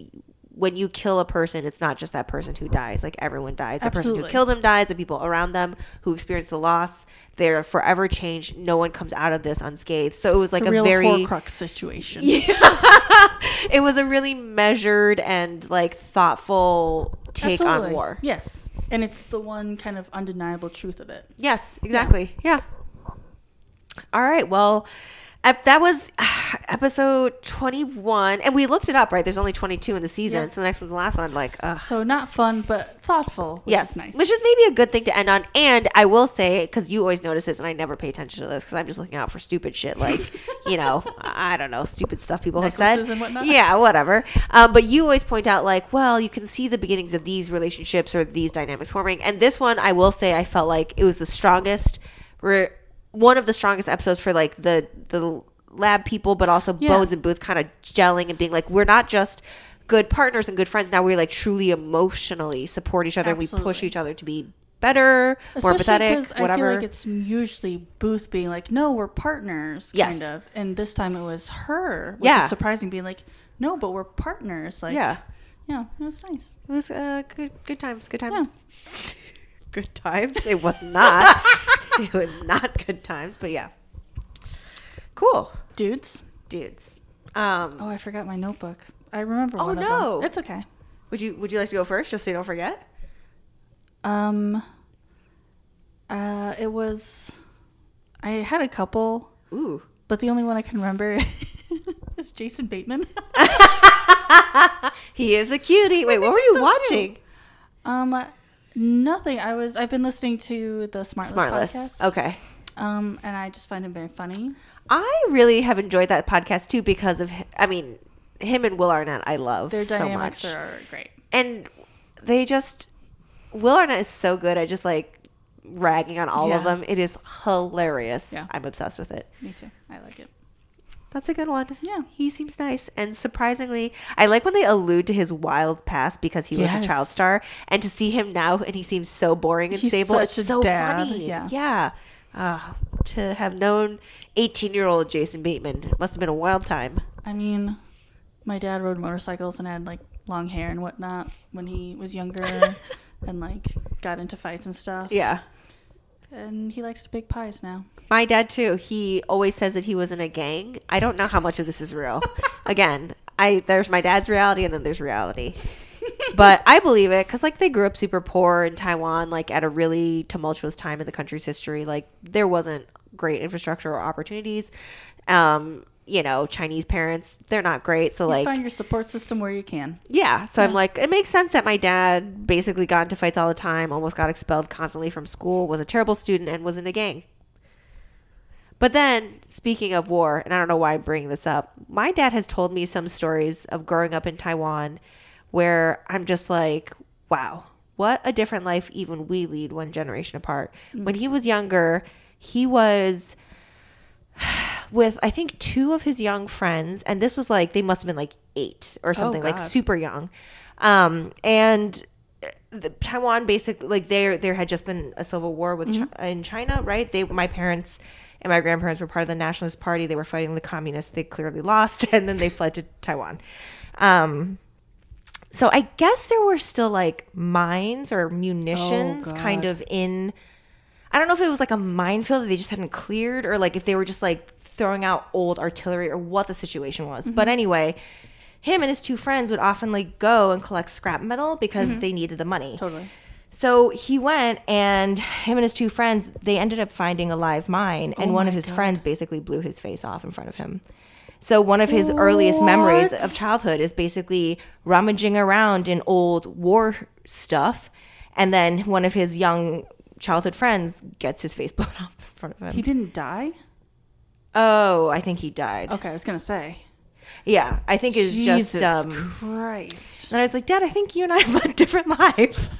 S2: when you kill a person, it's not just that person who dies. Like everyone dies. The person who killed them dies. The people around them who experience the loss, they're forever changed. No one comes out of this unscathed. So it was like
S1: a
S2: a
S1: real
S2: very
S1: Horcrux situation.
S2: Yeah, it was a really measured and like thoughtful take on war.
S1: Yes. And it's the one kind of undeniable truth of it.
S2: Yes, exactly. Yeah. All right. Well, that was episode 21. And we looked it up, right? There's only 22 in the season.
S1: Yeah.
S2: So the next one's the last one. Like, ugh.
S1: So not fun, but thoughtful, which
S2: yes.
S1: is nice.
S2: Which is maybe a good thing to end on. And I will say, because you always notice this, and I never pay attention to this because I'm just looking out for stupid shit like, you know, I don't know, stupid stuff people have said.
S1: And whatnot?
S2: Yeah, whatever. Um, but you always point out, like, well, you can see the beginnings of these relationships or these dynamics forming. And this one, I will say, I felt like it was the strongest, re- one of the strongest episodes for like the the lab people, but also
S1: Yeah.
S2: Bones and Booth kind of gelling and being like, we're not just good partners and good friends. Now we like truly emotionally support each other and we push each other to be better, more
S1: Especially
S2: empathetic,
S1: 'cause I
S2: whatever.
S1: feel like it's usually Booth being like, "No, we're partners,"
S2: Yes.
S1: kind of, and this time it was her, which
S2: Yeah.
S1: is surprising, being like, "No, but we're partners." Like,
S2: yeah.
S1: yeah, it was nice.
S2: It was uh, good good times, good times. Good times. It was not. it was not good times, but yeah. Cool.
S1: Dudes.
S2: Dudes. Um
S1: Oh, I forgot my notebook. I remember.
S2: Oh,
S1: one of
S2: no.
S1: them. it's okay.
S2: would you would you like to go first just so you don't forget?
S1: Um, uh, it was. I had a couple.
S2: Ooh.
S1: but the only one I can remember is Jason Bateman.
S2: he is a cutie. Wait, what were you
S1: so
S2: watching?
S1: um, nothing. I was. I've been listening to the Smartless,
S2: Smartless.
S1: podcast.
S2: Okay.
S1: Um, and I just find him very funny.
S2: I really have enjoyed that podcast too because of, I mean, him and Will Arnett. I love
S1: Their
S2: so
S1: dynamics
S2: much,
S1: are great.
S2: and they just Will Arnett is so good. I just like ragging on all of
S1: Yeah.
S2: them. It is hilarious.
S1: Yeah.
S2: I'm obsessed with it.
S1: Me too. I like it.
S2: That's a good one.
S1: Yeah.
S2: He seems nice. And surprisingly, I like when they allude to his wild past because he was a child star. And to see him now and he seems so boring and
S1: He's
S2: stable, it's so
S1: dad,
S2: funny.
S1: yeah.
S2: Yeah. Ah, to have known 18 year old Jason Bateman it must have been a wild time.
S1: I mean, my dad rode motorcycles and had like long hair and whatnot when he was younger, and like got into fights and stuff.
S2: Yeah.
S1: And he likes to bake pies now.
S2: My dad too. He always says that he was in a gang. I don't know how much of this is real. Again, I there's my dad's reality and then there's reality. but I believe it because like they grew up super poor in Taiwan, like at a really tumultuous time in the country's history. Like there wasn't great infrastructure or opportunities. Um, you know, Chinese parents, they're not great. So like
S1: Find your support system where you can.
S2: yeah. So I'm like, it makes sense that my dad basically got into fights all the time, almost got expelled constantly from school, was a terrible student, and was in a gang. But then, speaking of war, and I don't know why I'm bringing this up, my dad has told me some stories of growing up in Taiwan where I'm just like, wow, what a different life even we lead one generation apart. When mm. he was younger, he was with I think two of his young friends, and this was like they must have been like eight or something, like super young. Um, and the Taiwan basically like there there had just been a civil war with Chi- in China, right? They my parents and my grandparents were part of the Nationalist Party. They were fighting the communists. They clearly lost, and then they fled to Taiwan. Um, so I guess there were still like mines or munitions
S1: God.
S2: kind of in I don't know if it was like a minefield that they just hadn't cleared or like if they were just like throwing out old artillery or what the situation was. But mm-hmm. anyway, him and his two friends would often like go and collect scrap metal because mm-hmm. they needed the money.
S1: Totally.
S2: So he went and him and his two friends, they ended up finding a live mine and
S1: Oh
S2: one of his
S1: God.
S2: friends basically blew his face off in front of him. So one of his earliest memories of childhood is basically rummaging around in old war stuff and then one of his young childhood friends gets his face blown off in front of him.
S1: He didn't die?
S2: Oh, I think he died.
S1: Okay, I was going to say.
S2: Yeah, I think it's
S1: Jesus
S2: just um
S1: Christ.
S2: And I was like, Dad, I think you and I have led different lives.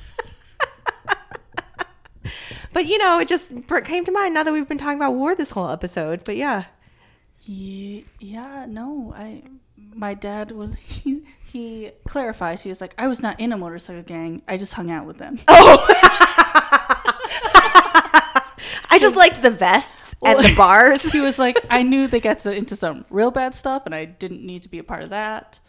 S2: but you know, it just came to mind now that we've been talking about war this whole episode. But yeah,
S1: Ye- Yeah, no, I. My dad was. He, he clarifies. He was like, I was not in a motorcycle gang. I just hung out with them. Oh.
S2: I just liked the vests and the bars.
S1: he was like, I knew they got into some real bad stuff, and I didn't need to be a part of that.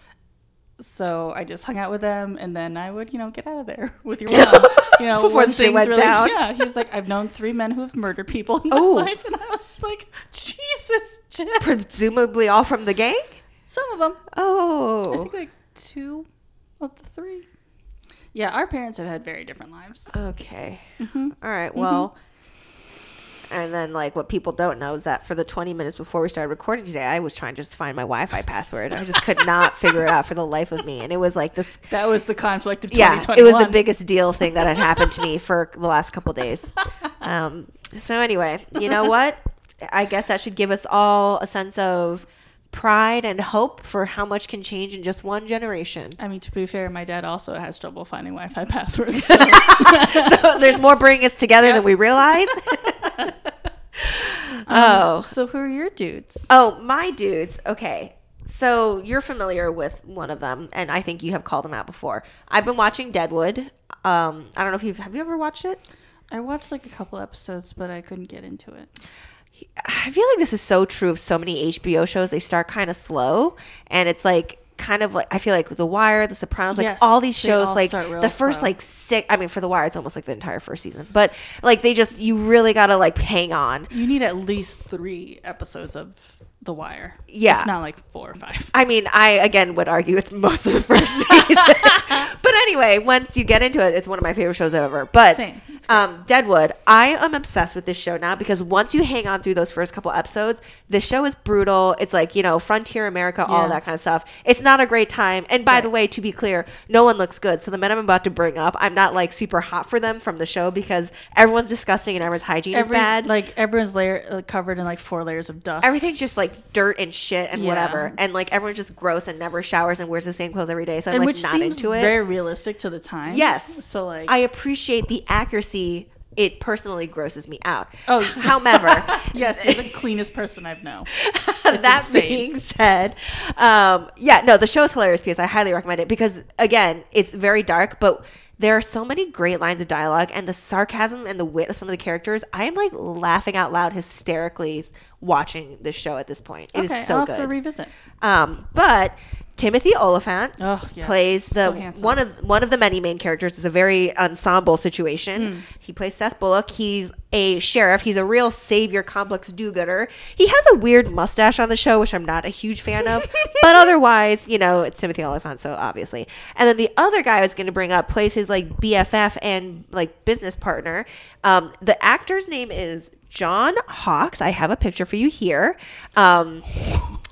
S1: So I just hung out with them, and then I would, you know, get out of there with your mom. You know,
S2: Before the shit went
S1: really-
S2: down.
S1: Yeah, he was like, I've known three men who have murdered people in my
S2: Oh.
S1: life, and I was just like, Jesus, Jim.
S2: Presumably all from the gang.
S1: Some of them.
S2: Oh, I
S1: think like two of the three. Yeah, our parents have had very different lives.
S2: okay.
S1: Mm-hmm.
S2: All right. Well. And then, like, what people don't know is that for the 20 minutes before we started recording today, I was trying to just find my Wi Fi password. I just could not figure it out for the life of me. And it was like this
S1: That was the conflict of
S2: yeah,
S1: 2021.
S2: it was the biggest deal thing that had happened to me for the last couple days. Um, so anyway, you know what? I guess that should give us all a sense of pride and hope for how much can change in just one generation.
S1: I mean, to be fair, my dad also has trouble finding Wi-Fi passwords. So.
S2: so there's more bringing us together than we realize. oh,
S1: so who are your dudes?
S2: oh, my dudes. Okay. So you're familiar with one of them, and I think you have called them out before. I've been watching Deadwood. Um, I don't know if you've have you ever watched it?
S1: I watched like a couple episodes, but I couldn't get into it.
S2: I feel like this is so true of so many HBO shows. They start kind of slow, and it's like kind of like I feel like The Wire, The Sopranos, like
S1: Yes,
S2: all these shows.
S1: all
S2: like the first
S1: slow.
S2: like six. I mean, for The Wire, it's almost like the entire first season, but like they just you really gotta like hang on.
S1: You need at least three episodes of The Wire.
S2: Yeah.
S1: if not like four or five.
S2: I mean, I again would argue it's most of the first season, but anyway, once you get into it, it's one of my favorite shows ever. But. Um, Deadwood. I am obsessed with this show now because once you hang on through those first couple episodes, the show is brutal. It's like you know frontier America, all that kind of stuff. It's not a great time. And by
S1: Right.
S2: the way, to be clear, no one looks good. So the men I'm about to bring up, I'm not like super hot for them from the show because everyone's disgusting and everyone's hygiene is bad.
S1: Like everyone's layer uh, covered in like four layers of dust.
S2: Everything's just like dirt and shit and
S1: Yeah.
S2: whatever, and like everyone's just gross and never showers and wears the same clothes every day. So I'm
S1: and
S2: like not into it.
S1: very realistic to the time.
S2: Yes.
S1: So like,
S2: I appreciate the accuracy. It personally grosses me out.
S1: Oh.
S2: however,
S1: yes, you're the cleanest person I've known.
S2: that
S1: insane.
S2: being said, um, yeah, no, the show is hilarious because I highly recommend it because again, it's very dark, but there are so many great lines of dialogue and the sarcasm and the wit of some of the characters. I am like laughing out loud hysterically watching this show at this point. It is
S1: okay,
S2: so
S1: I'll
S2: good.
S1: have to revisit.
S2: um, but Timothy Olyphant
S1: Oh, yes.
S2: plays the
S1: So
S2: one of one of the many main characters. It's a very ensemble situation.
S1: Hmm.
S2: He plays Seth Bullock. He's a sheriff. He's a real savior complex do-gooder. He has a weird mustache on the show, which I'm not a huge fan of. but otherwise, you know, it's Timothy Olyphant, so obviously. And then the other guy I was going to bring up plays his like BFF and like business partner. Um, the actor's name is John Hawkes. I have a picture for you here. Um,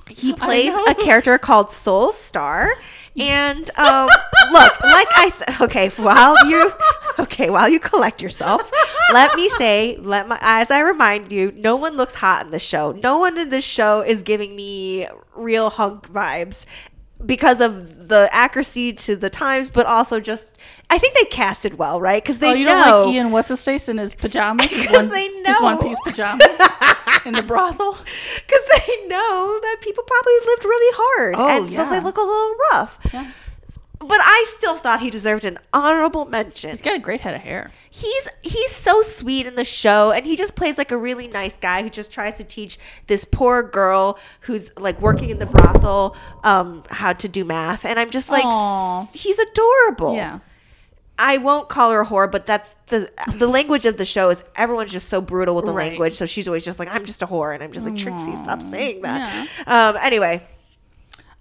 S2: he plays a character called Sol Star. And um, look, like I said, okay, while you, okay, while you collect yourself, let me say, let my, as I remind you, no one looks hot in the show. No one in this show is giving me real hunk vibes because of the accuracy to the times, but also just, I think they casted well, right? Because they
S1: oh, you
S2: know.
S1: don't like Ian? What's his face in his pajamas? His
S2: 'Cause
S1: one,
S2: they
S1: his
S2: know.
S1: one piece pajamas in the brothel.
S2: because they know that people probably lived really hard,
S1: Oh,
S2: and so they look a little rough.
S1: Yeah.
S2: But I still thought he deserved an honorable mention.
S1: He's got a great head of hair.
S2: He's he's so sweet in the show, and he just plays like a really nice guy who just tries to teach this poor girl who's like working in the brothel um, how to do math. And I'm just like,
S1: Aw.
S2: s- he's adorable.
S1: Yeah.
S2: I won't call her a whore, but that's the the language of the show is everyone's just so brutal with the
S1: Right.
S2: language. So she's always just like, I'm just a whore, and I'm just like, Trixie, stop saying that.
S1: Yeah.
S2: Um. Anyway,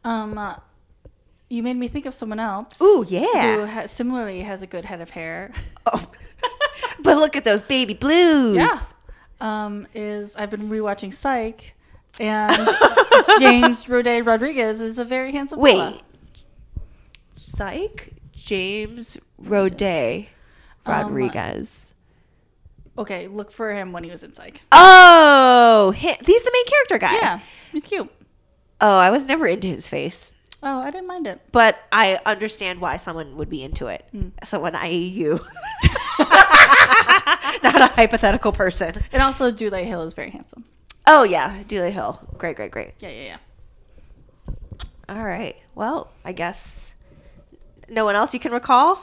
S1: Um, uh, you made me think of someone else.
S2: Ooh, yeah.
S1: Who ha- similarly has a good head of hair.
S2: oh. but look at those baby blues.
S1: Yeah. Um, is I've been rewatching Psych, and James Roday Rodriguez is a very handsome fella.
S2: Wait. Psych James Roday um, Rodriguez.
S1: Okay, look for him when he was in Psych.
S2: oh, hi- he's the main character guy.
S1: Yeah, he's cute.
S2: Oh, I was never into his face,
S1: Oh, I didn't mind it.
S2: but I understand why someone would be into it. Hmm. Someone, i.e., you, not a hypothetical person.
S1: And also, Dule Hill is very handsome.
S2: Oh yeah, Dooley Hill. Great, great, great.
S1: Yeah, yeah, yeah.
S2: All right. Well, I guess no one else you can recall.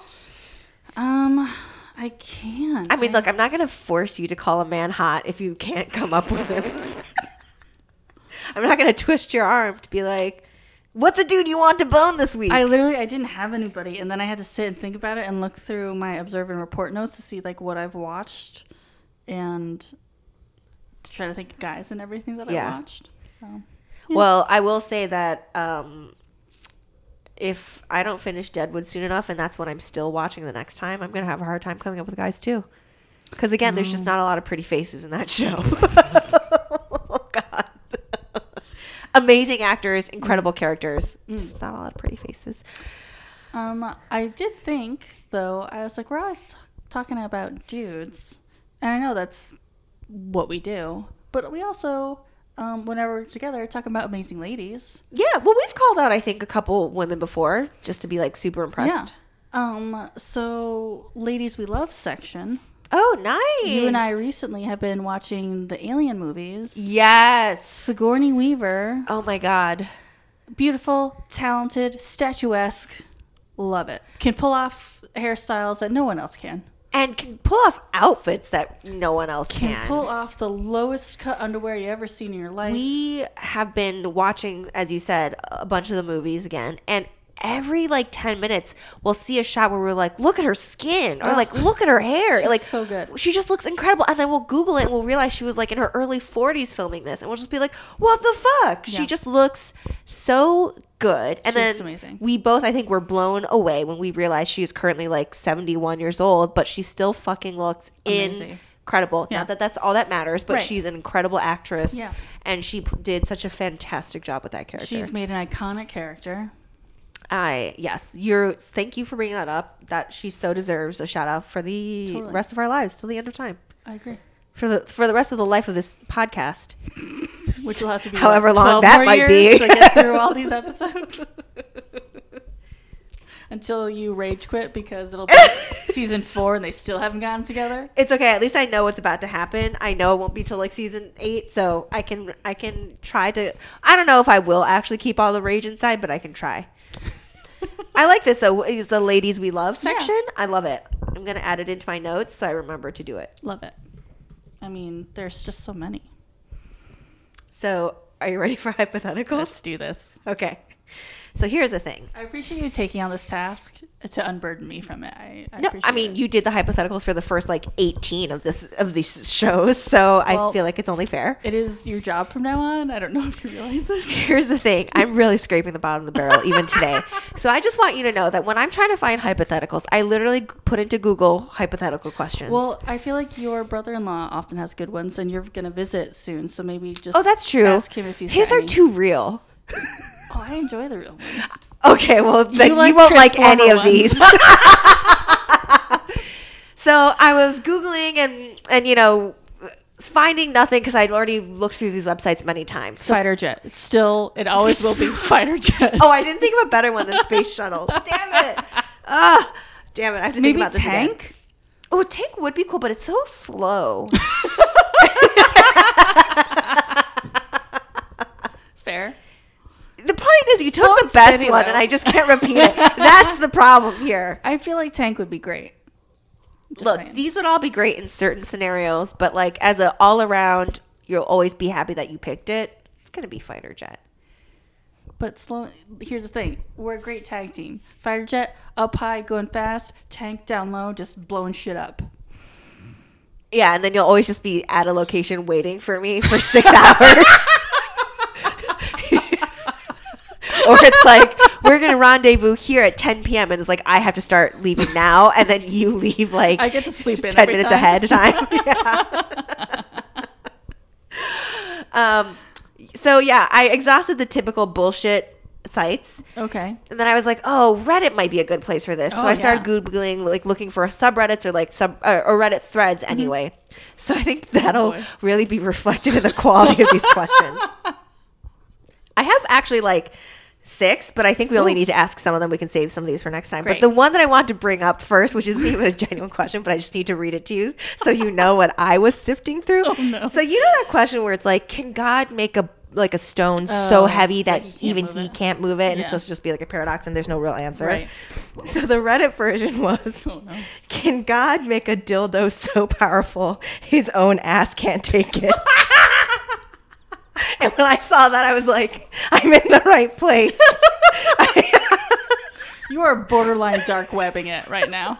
S1: Um, I can't.
S2: I mean, look, I'm not going to force you to call a man hot if you can't come up with him. I'm not going to twist your arm to be like, "What's a dude you want to bone this week?"
S1: I literally I didn't have anybody, and then I had to sit and think about it and look through my observe and report notes to see like what I've watched, and to try to think of guys and everything that
S2: Yeah.
S1: I watched. So
S2: well, I will say that um, if I don't finish Deadwood soon enough, and that's when I'm still watching the next time, I'm going to have a hard time coming up with guys too. Because again, there's just not a lot of pretty faces in that show. oh God. Amazing actors, incredible characters, just not a lot of pretty faces.
S1: Um, I did think though I was like, we're always t- talking about dudes, and I know that's what we do, but we also, um, whenever we're together, talking about amazing ladies.
S2: Yeah, well, we've called out I think a couple women before just to be like super impressed. Yeah.
S1: Um, so ladies we love section.
S2: Oh, nice.
S1: You and I recently have been watching the Alien movies.
S2: Yes.
S1: Sigourney Weaver,
S2: Oh my god.
S1: beautiful, talented, statuesque. Love it. Can pull off hairstyles that no one else can.
S2: And can pull off outfits that no one else
S1: Can
S2: can.
S1: pull off the lowest cut underwear you ever seen in your life.
S2: we have been watching, as you said, a bunch of the movies again, and every like 10 minutes we'll see a shot where we're like, look at her skin or like look at her hair.
S1: She's
S2: like
S1: so good.
S2: She just looks incredible. And then we'll Google it and we'll realize she was like in her early 40s filming this. And we'll just be like, what the fuck? She just looks so good. And
S1: She
S2: then
S1: amazing.
S2: we both, I think, were blown away when we realized she is currently like 71 years old, but she still fucking looks
S1: Amazing.
S2: incredible.
S1: Yeah.
S2: Not that that's all that matters, but
S1: Right.
S2: she's an incredible actress.
S1: Yeah.
S2: And she p- did such a fantastic job with that character.
S1: She's made an iconic character.
S2: I yes, you're. Thank you for bringing that up. That she so deserves a shout out for the
S1: Totally.
S2: rest of our lives till the end of time.
S1: I agree.
S2: For the for the rest of the life of this podcast.
S1: Which will have to be
S2: However
S1: what,
S2: long that might be.
S1: to get through all these episodes. Until you rage quit because it'll be season four and they still haven't gotten together.
S2: It's okay. At least I know what's about to happen. I know it won't be till like season eight, so I can I can try to. I don't know if I will actually keep all the rage inside, but I can try. I like this though. Is the ladies we love section? I love it. I'm gonna add it into my notes so I remember to do it.
S1: Love it. I mean, there's just so many.
S2: So, are you ready for hypotheticals?
S1: Let's do this.
S2: Okay. So here's the thing.
S1: I appreciate you taking on this task to unburden me from it. I, I
S2: No,
S1: appreciate
S2: I mean
S1: it.
S2: you did the hypotheticals for the first like 18 of this of these shows, so I feel like it's only fair.
S1: it is your job from now on. I don't know if you realize this.
S2: Here's the thing. I'm really scraping the bottom of the barrel even today. So I just want you to know that when I'm trying to find hypotheticals, I literally put into Google hypothetical questions.
S1: Well, I feel like your brother-in-law often has good ones, and you're gonna visit soon, so maybe just
S2: oh, that's true.
S1: Ask him if he's
S2: His are
S1: any.
S2: too real.
S1: Oh, I enjoy the real ones.
S2: Okay, well then you,
S1: like
S2: won't like
S1: Transformer
S2: any of
S1: ones.
S2: these. so I was googling and and you know finding nothing because I'd already looked through these websites many times. So
S1: Fighter jet. It's still. It always will be fighter jet.
S2: oh, I didn't think of a better one than space shuttle. Damn it! Ah, damn it! I have to think about this again.
S1: tank.
S2: Oh, a tank would be cool, but it's so slow.
S1: Fair.
S2: The point is, you took
S1: Slow
S2: the best
S1: steady,
S2: one,
S1: though.
S2: and I just can't repeat it. That's the problem here.
S1: I feel like tank would be great. Just
S2: Look,
S1: saying.
S2: these would all be great in certain scenarios, but like as a all around, you'll always be happy that you picked it. It's gonna be fighter jet.
S1: But slow. Here's the thing: we're a great tag team. Fighter jet up high, going fast. Tank down low, just blowing shit up.
S2: Yeah, and then you'll always just be at a location waiting for me for six hours. Or it's like we're gonna rendezvous here at 10 p.m. and it's like I have to start leaving now, and then you leave like
S1: I get to sleep in
S2: 10 minutes
S1: time.
S2: ahead of time. Yeah. um, so yeah, I exhausted the typical bullshit sites.
S1: Okay.
S2: And then I was like, "Oh, Reddit might be a good place for this." so
S1: Oh,
S2: I started
S1: yeah.
S2: googling, like looking for subreddits or like sub or, or Reddit threads. Anyway, so I think that'll
S1: Mm-hmm. Oh,
S2: really be reflected in the quality of these questions. I have actually like six, but I think we only
S1: Ooh.
S2: need to ask some of them. We can save some of these for next time.
S1: Great.
S2: But the one that I want to bring up first, which isn't even a genuine question, but I just need to read it to you so you know what I was sifting through.
S1: Oh, no.
S2: So you know that question where it's like, can God make a like a stone so
S1: Oh,
S2: heavy that
S1: he
S2: even he
S1: it.
S2: can't move it, and it's supposed to just be like a paradox, and there's no real answer.
S1: Right.
S2: So the Reddit version was,
S1: Oh no.
S2: "Can God make a dildo so powerful his own ass can't take it?" and when I saw that, I was like, "I'm in the right place."
S1: You are borderline dark webbing it right now.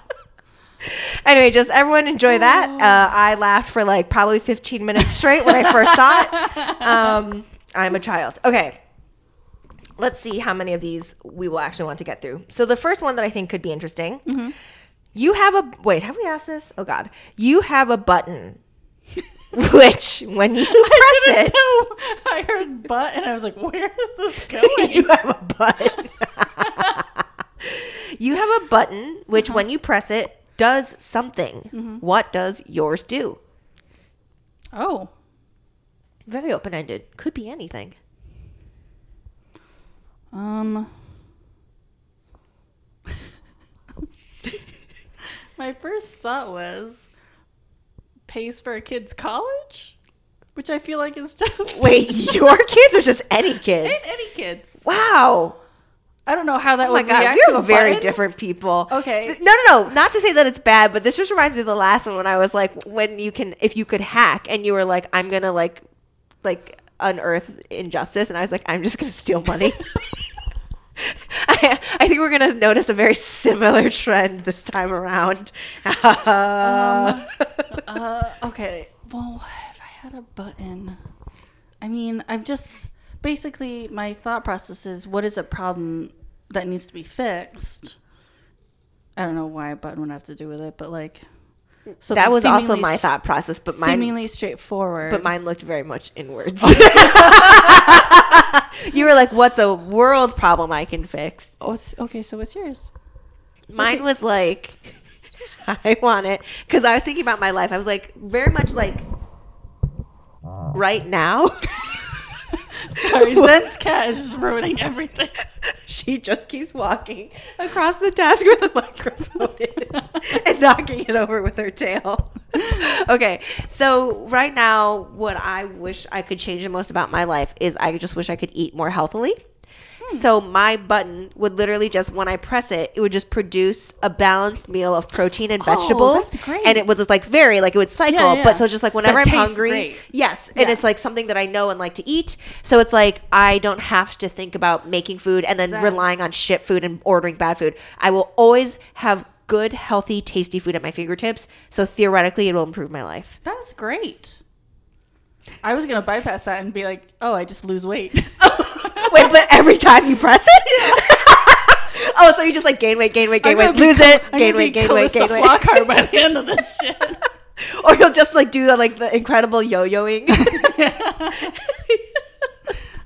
S2: anyway, just everyone enjoy that. Uh, I laughed for like probably 15 minutes straight when I first saw it. Um, I'm a child. Okay. Let's see how many of these we will actually want to get through. So the first one that I think could be interesting. You have a wait, have we asked this? Oh god. You have a button which when you
S1: I
S2: press
S1: didn't
S2: it,
S1: know. I heard butt and I was like, where is this going?
S2: you have a button. you have a button which when you press it does something. What does yours do?
S1: oh.
S2: Very open ended. Could be anything.
S1: Um. My first thought was pays for a kid's college, which I feel like is just
S2: Wait, your kids or just any kids?
S1: any, any kids.
S2: Wow.
S1: I don't know how that
S2: Oh my
S1: would
S2: god,
S1: react to
S2: we're
S1: a
S2: very
S1: button.
S2: different people.
S1: Okay.
S2: No, no, no. Not to say that it's bad, but this just reminds me of the last one when I was like, when you can, if you could hack, and you were like, I'm gonna like, like unearth injustice, and I was like, I'm just gonna steal money. I I, think we're gonna notice a very similar trend this time around. Uh,
S1: Uh, okay. Well, if I had a button, I mean, I'm just basically my thought process is what is a problem that needs to be fixed. I don't know why a button would have to do with it, but like
S2: So
S1: that
S2: was also my thought process, but mine,
S1: Seemingly straightforward.
S2: but mine looked very much inwards. you were like, "What's a world problem I can fix?"
S1: Oh, okay. So what's yours?
S2: Mine was like, I want it because I was thinking about my life. I was like, very much like, right now.
S1: Sorry, Zen's cat is just ruining everything.
S2: she just keeps walking across the desk where the microphone is and knocking it over with her tail. okay, so right now, what I wish I could change the most about my life is I just wish I could eat more healthily. Hmm. So my button would literally just when I press it, it would just produce a balanced meal of protein and
S1: Oh,
S2: vegetables.
S1: that's great.
S2: And it was just like very like it would cycle,
S1: Yeah, yeah.
S2: but so just like whenever
S1: That
S2: I'm hungry,
S1: great.
S2: yes, and
S1: Yeah.
S2: it's like something that I know and like to eat. So it's like I don't have to think about making food and then
S1: Exactly.
S2: relying on shit food and ordering bad food. I will always have good, healthy, tasty food at my fingertips. So theoretically, it will improve my life.
S1: That was great. I was gonna bypass that and be like, "Oh, I just lose weight."
S2: Wait, but every time you press it. oh, so you just like gain weight, gain weight, gain weight, lose it,
S1: I'm
S2: gain weight, gain weight, gain weight.
S1: Flockhart by the end of this shit.
S2: or you'll just like do the, like the incredible yo-yoing.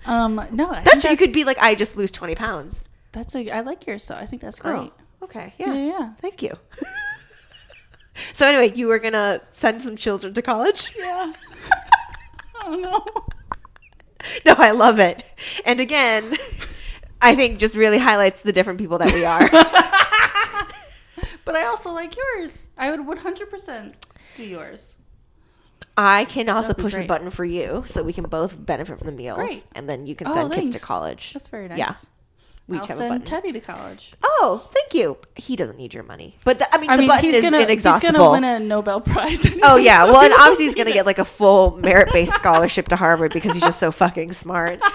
S1: Um, no, I
S2: that's true. You could be like, I just lose twenty pounds.
S1: That's a. I like yours though. I think that's great.
S2: Oh, okay,
S1: Yeah,
S2: yeah,
S1: yeah.
S2: thank you. so anyway, you were gonna send some children to college.
S1: Yeah. oh no.
S2: No, I love it. And again, I think just really highlights the different people that we are.
S1: But I also like yours. I would 100% do yours.
S2: I can also push the button for you so we can both benefit from the meals.
S1: Great.
S2: And then you can
S1: Oh,
S2: send kids to college.
S1: That's very nice.
S2: Yeah. We
S1: I'll
S2: each have a
S1: send
S2: button.
S1: Teddy to college.
S2: oh, thank you. He doesn't need your money. But the, I mean,
S1: I
S2: the
S1: mean,
S2: button
S1: he's
S2: is
S1: gonna he's gonna win a Nobel Prize.
S2: Oh yeah,
S1: So
S2: well, and obviously he's gonna
S1: it.
S2: get like a full merit-based scholarship to Harvard because he's just so fucking smart.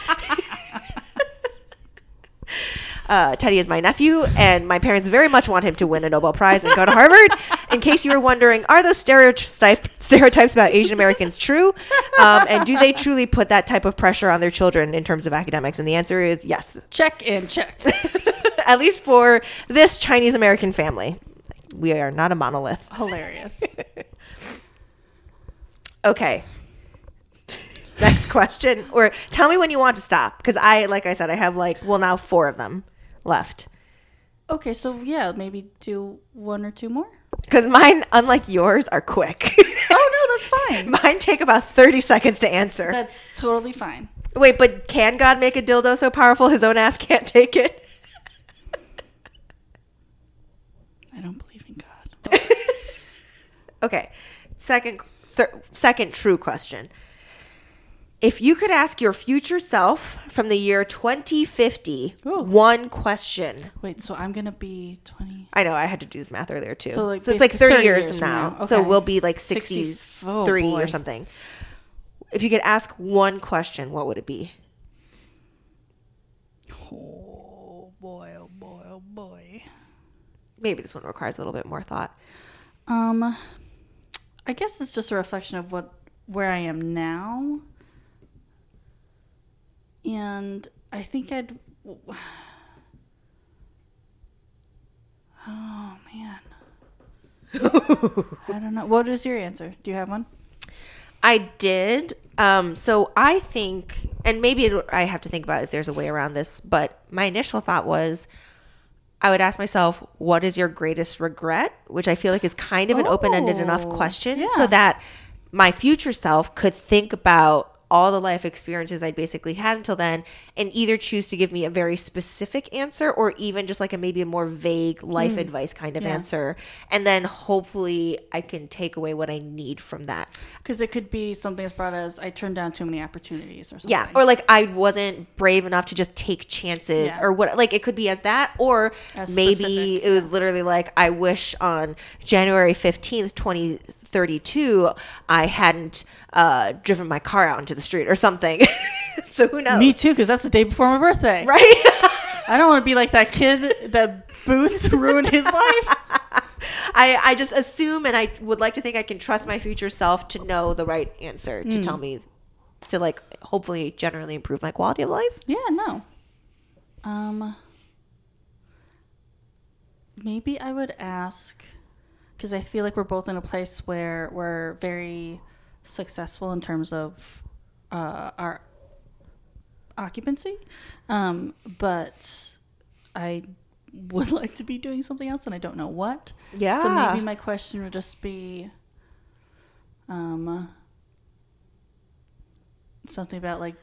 S2: Uh, Teddy is my nephew, and my parents very much want him to win a Nobel Prize and go to Harvard. In case you were wondering, are those stereotype, stereotypes about Asian Americans true? Um, and do they truly put that type of pressure on their children in terms of academics? And the answer is yes,
S1: check and check.
S2: at least for this Chinese American family. We are not a monolith.
S1: Hilarious.
S2: Okay. Next question. Or tell me when you want to stop. Because I, like I said, I have like, well, now four of them left.
S1: Okay, so yeah, maybe do one or two more.
S2: Because mine, unlike yours, are quick.
S1: Oh no, that's fine.
S2: mine take about 30 seconds to answer.
S1: That's totally fine.
S2: Wait, but can God make a dildo so powerful his own ass can't take it?
S1: I don't believe in God.
S2: Okay. Second, thir- second true question. If you could ask your future self from the year 2050
S1: Ooh.
S2: one question,
S1: Wait, so I'm gonna be 20.
S2: I know I had to do this math earlier too. So,
S1: So,
S2: it's like 30,
S1: 30
S2: years,
S1: years
S2: from now.
S1: now.
S2: So we'll be like
S1: 60
S2: 63
S1: oh,
S2: or something. If you could ask one question, what would it be?
S1: Oh boy, oh boy, oh boy.
S2: Maybe this one requires a little bit more thought.
S1: Um, I guess it's just a reflection of what where I am now, and I think I'd. Oh man, I don't know. What is your answer? Do you have one?
S2: I did. Um, so I think, and maybe it, I have to think about if there's a way around this, but my initial thought was I would ask myself, what is your greatest regret? Which I feel like is kind of an open ended enough
S1: Oh,
S2: question
S1: yeah.
S2: so that my future self could think about all the life experiences I'd basically had until then and either choose to give me a very specific answer or even just like a maybe a more vague life mm. advice kind of.
S1: Yeah.
S2: answer. And then hopefully I can take away what I need from that.
S1: Because it could be something as broad as I turned down too many opportunities or something.
S2: Yeah, or like I wasn't brave enough to just take chances,
S1: Yeah.
S2: or what. Like it could be as that, or
S1: As
S2: maybe
S1: specific,
S2: it was literally like I wish on January fifteenth, twenty thirty two, I hadn't uh, driven my car out into the street or something. so who knows,
S1: Me too, because that's the day before my birthday.
S2: right?
S1: I don't want to be like that kid that Booth ruined his life.
S2: I, I just assume and I would like to think I can trust my future self to know the right answer to tell me to like hopefully generally improve my quality of life.
S1: Yeah, no. Um maybe I would ask cuz I feel like we're both in a place where we're very successful in terms of uh, our occupancy. Um but I would like to be doing something else and I don't know what.
S2: Yeah.
S1: So maybe my question would just be um something about like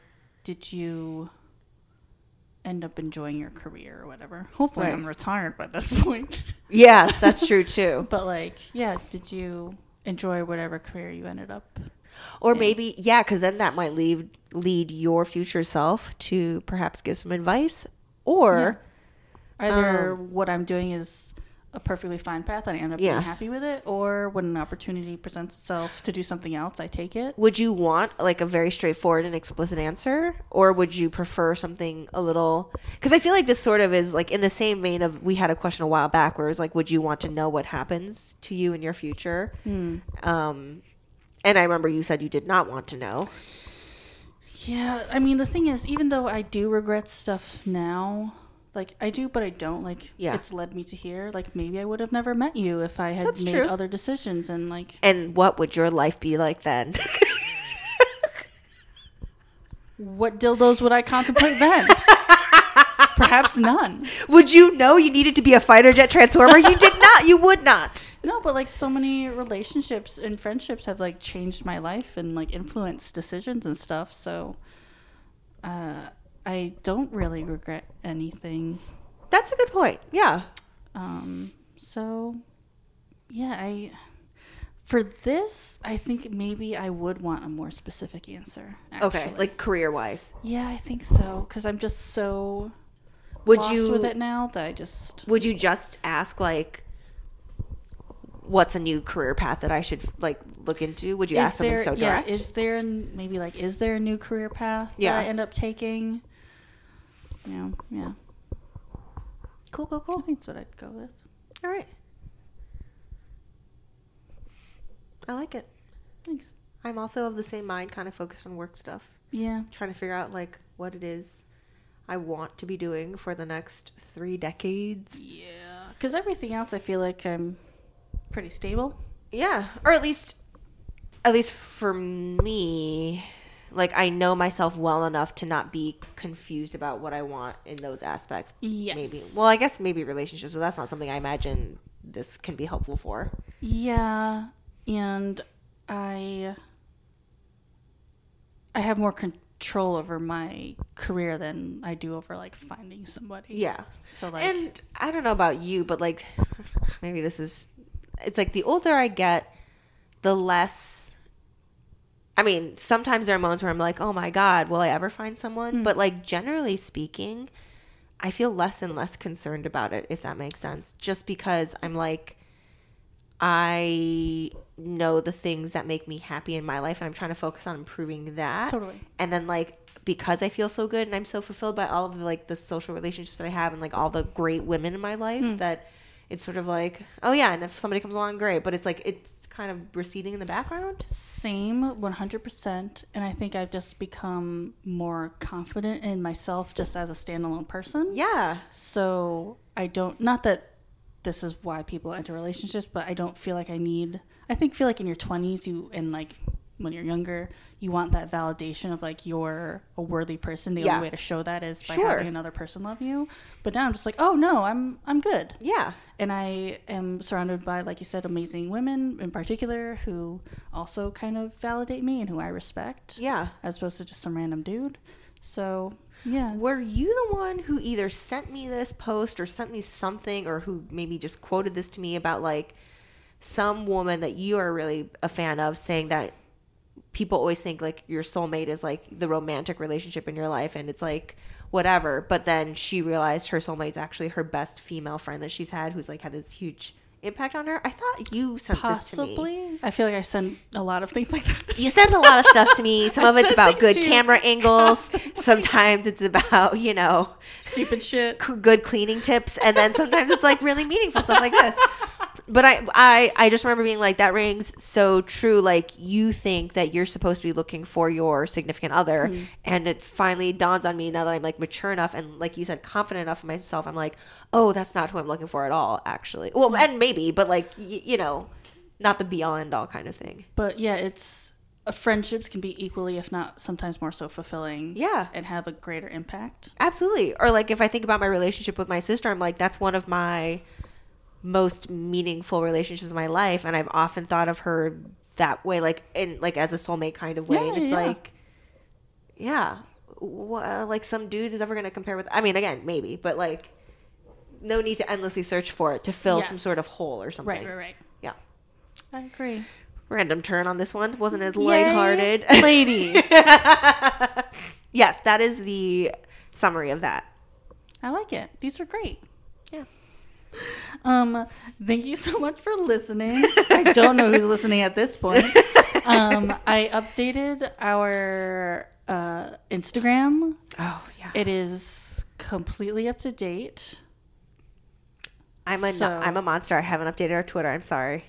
S1: did you end up enjoying your career or whatever. Hopefully
S2: Right.
S1: I'm retired by this point.
S2: Yes, that's true too.
S1: but like, yeah, did you enjoy whatever career you ended up?
S2: Or maybe yeah, because then that might lead lead your future self to perhaps give some advice. Or
S1: Either um, what I'm doing is a perfectly fine path and I end up
S2: Yeah.
S1: being happy with it, or when an opportunity presents itself to do something else, I take it.
S2: would you want like a very straightforward and explicit answer, or would you prefer something a little? Because I feel like this sort of is like in the same vein of we had a question a while back where it was like, would you want to know what happens to you in your future? Um, and I remember you said you did not want to know.
S1: Yeah, I mean the thing is, even though I do regret stuff now, like I do, but I don't. Like,
S2: Yeah.
S1: it's led me to here. Like, maybe I would have never met you if I had
S2: That's
S1: made
S2: true.
S1: other decisions. And like,
S2: And what would your life be like then?
S1: what dildos would I contemplate then? Perhaps none.
S2: would you know you needed to be a fighter jet transformer? You did not. You would not.
S1: No, but like so many relationships and friendships have like changed my life and like influenced decisions and stuff. So, uh, I don't really regret anything.
S2: That's a good point. Yeah.
S1: Um, so yeah, I for this, I think maybe I would want a more specific answer. Actually.
S2: Okay. Like career wise.
S1: yeah, I think so because I'm just so
S2: Would
S1: lost
S2: you
S1: with it now that I just
S2: would you just ask like what's a new career path that I should like look into? Would you ask something so direct?
S1: yeah, is there maybe like is there a new career path
S2: Yeah.
S1: that I end up taking? You know, yeah,
S2: cool, cool, cool.
S1: I think that's what I'd go with.
S2: All right. I like it.
S1: Thanks.
S2: I'm also of the same mind, kind of focused on work stuff,
S1: Yeah,
S2: trying to figure out like what it is I want to be doing for the next three decades.
S1: yeah, because everything else I feel like I'm pretty stable.
S2: Yeah, or at least, at least for me, like I know myself well enough to not be confused about what I want in those aspects.
S1: Yes.
S2: Maybe. Well, I guess maybe relationships, but that's not something I imagine this can be helpful for.
S1: Yeah, and I I have more control over my career than I do over like finding somebody.
S2: Yeah.
S1: So like
S2: and I don't know about you, but like maybe this is it's like the older I get, the less I mean, sometimes there are moments where I'm like, "Oh my god, will I ever find someone?" Mm. But like generally speaking, I feel less and less concerned about it if that makes sense. Just because I'm like I know the things that make me happy in my life and I'm trying to focus on improving that
S1: totally.
S2: and then like because I feel so good and I'm so fulfilled by all of the like the social relationships that I have and like all the great women in my life mm. that it's sort of like oh yeah and if somebody comes along great. But it's like it's kind of receding in the background.
S1: Same 100% and I think I've just become more confident in myself just as a standalone person.
S2: yeah.
S1: So I don't not that this is why people enter relationships, but I don't feel like I need I think feel like in your 20s you and like when you're younger, you want that validation of like you're a worthy person. The
S2: Yeah.
S1: only way to show that is by
S2: Sure.
S1: having another person love you. But now I'm just like, "Oh no, I'm I'm good."
S2: yeah
S1: And I am surrounded by like you said amazing women in particular who also kind of validate me and who I respect
S2: yeah
S1: as opposed to just some random dude. So, yeah.
S2: were you the one who either sent me this post or sent me something or who maybe just quoted this to me about like some woman that you are really a fan of saying that people always think like your soulmate is like the romantic relationship in your life and it's like whatever but then she realized her soulmate is actually her best female friend that she's had who's like had this huge impact on her. I thought you sent this to me.
S1: I feel like I send a lot of things like that.
S2: You send a lot of stuff to me. Some of it's about good camera angles. Sometimes it's about, you know,
S1: Stupid shit.
S2: good cleaning tips and then sometimes it's like really meaningful stuff like this but I, I i just remember being like that rings so true like you think that you're supposed to be looking for your significant other
S1: Mm-hmm.
S2: and it finally dawns on me now that i'm like mature enough and like you said confident enough in myself i'm like oh that's not who i'm looking for at all actually well and maybe but like y- you know not the be all end all kind of thing
S1: But yeah, it's uh, friendships can be equally, if not sometimes more so, fulfilling.
S2: Yeah.
S1: and have a greater impact.
S2: Absolutely. Or like if I think about my relationship with my sister, I'm like that's one of my most meaningful relationships in my life and I've often thought of her that way like in like as a soulmate kind of way
S1: Yeah,
S2: and it's
S1: yeah.
S2: like yeah, like some dude is ever going to compare with I mean again, maybe, but like no need to endlessly search for it to fill some sort of hole or something.
S1: Right, right, right.
S2: Yeah.
S1: I agree.
S2: Random turn on this one. Wasn't as
S1: Yay,
S2: lighthearted.
S1: ladies.
S2: yes, that is the summary of that.
S1: I like it. These are great. Um, thank you so much for listening. I don't know who's listening at this point. Um, I updated our uh, Instagram.
S2: Oh, yeah.
S1: It is completely up to date.
S2: I'm a
S1: So-
S2: I'm a monster. I haven't updated our Twitter. I'm sorry,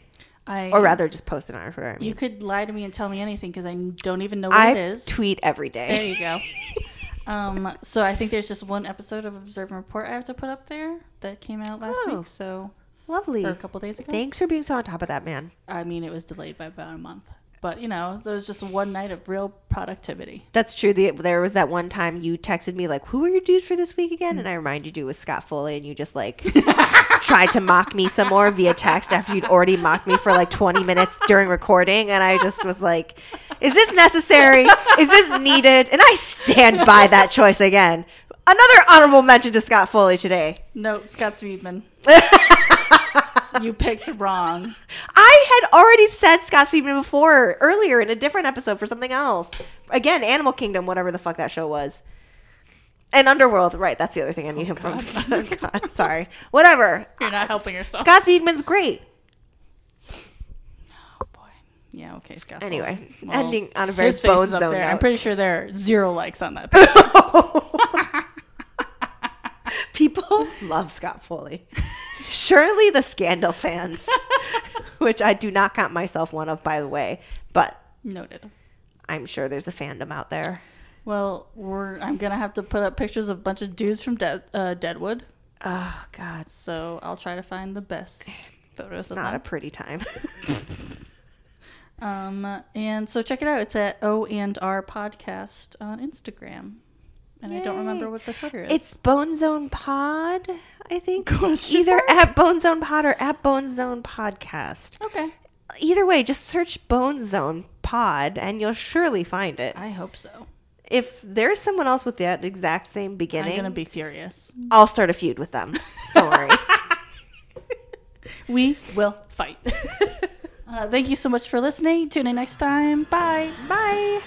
S1: I
S2: or rather, just posted on our Twitter. I, mean.
S1: you could lie to me and tell me anything because I don't even know what
S2: I
S1: it is.
S2: tweet every day.
S1: there you go. Um, so I think there's just one episode of Observe and Report I have to put up there that came out last
S2: Oh.
S1: week. So
S2: Lovely.
S1: or a couple days ago.
S2: Thanks for being so on top of that, man.
S1: I mean, it was delayed by about a month. But, you know, there was just one night of real productivity.
S2: That's true. The, there was that one time you texted me like, "Who are your dudes for this week again?" And I reminded you it was Scott Foley, and you just like tried to mock me some more via text after you'd already mocked me for like 20 minutes during recording, and I just was like, "Is this necessary? Is this needed?" And I stand by that choice again. Another honorable mention to Scott Foley today.
S1: No, Scott Speedman. you picked wrong.
S2: I had already said Scott Speedman before earlier in a different episode for something else. Again, Animal Kingdom, whatever the fuck that show was. And Underworld, right? That's the other thing I need oh, him from. Oh, God, sorry, whatever.
S1: You're not uh, helping yourself.
S2: Scott Speedman's great.
S1: Oh, boy. Yeah, okay, Scott.
S2: Anyway,
S1: Well,
S2: ending on a very bone zone
S1: there. I'm pretty sure there are zero likes on that. picture.
S2: People love Scott Foley. Surely the Scandal fans, which I do not count myself one of, by the way, but
S1: Noted.
S2: I'm sure there's a fandom out there.
S1: Well, we're I'm gonna have to put up pictures of a bunch of dudes from De- uh, Deadwood.
S2: Oh God,
S1: So I'll try to find the best photos of
S2: not a pretty time.
S1: Um, and so check it out. It's at O and R Podcast on Instagram. And I don't remember what the Twitter is.
S2: It's Bone Zone Pod, I think.
S1: Question
S2: Either
S1: mark?
S2: at Bone Zone Pod or at Bone Zone Podcast.
S1: okay.
S2: Either way, just search Bone Zone Pod and you'll surely find it.
S1: I hope so.
S2: If there's someone else with that exact same beginning, I'm
S1: gonna be furious.
S2: I'll start a feud with them. Don't worry.
S1: We will fight. uh, thank you so much for listening. Tune in next time. Bye.
S2: Bye.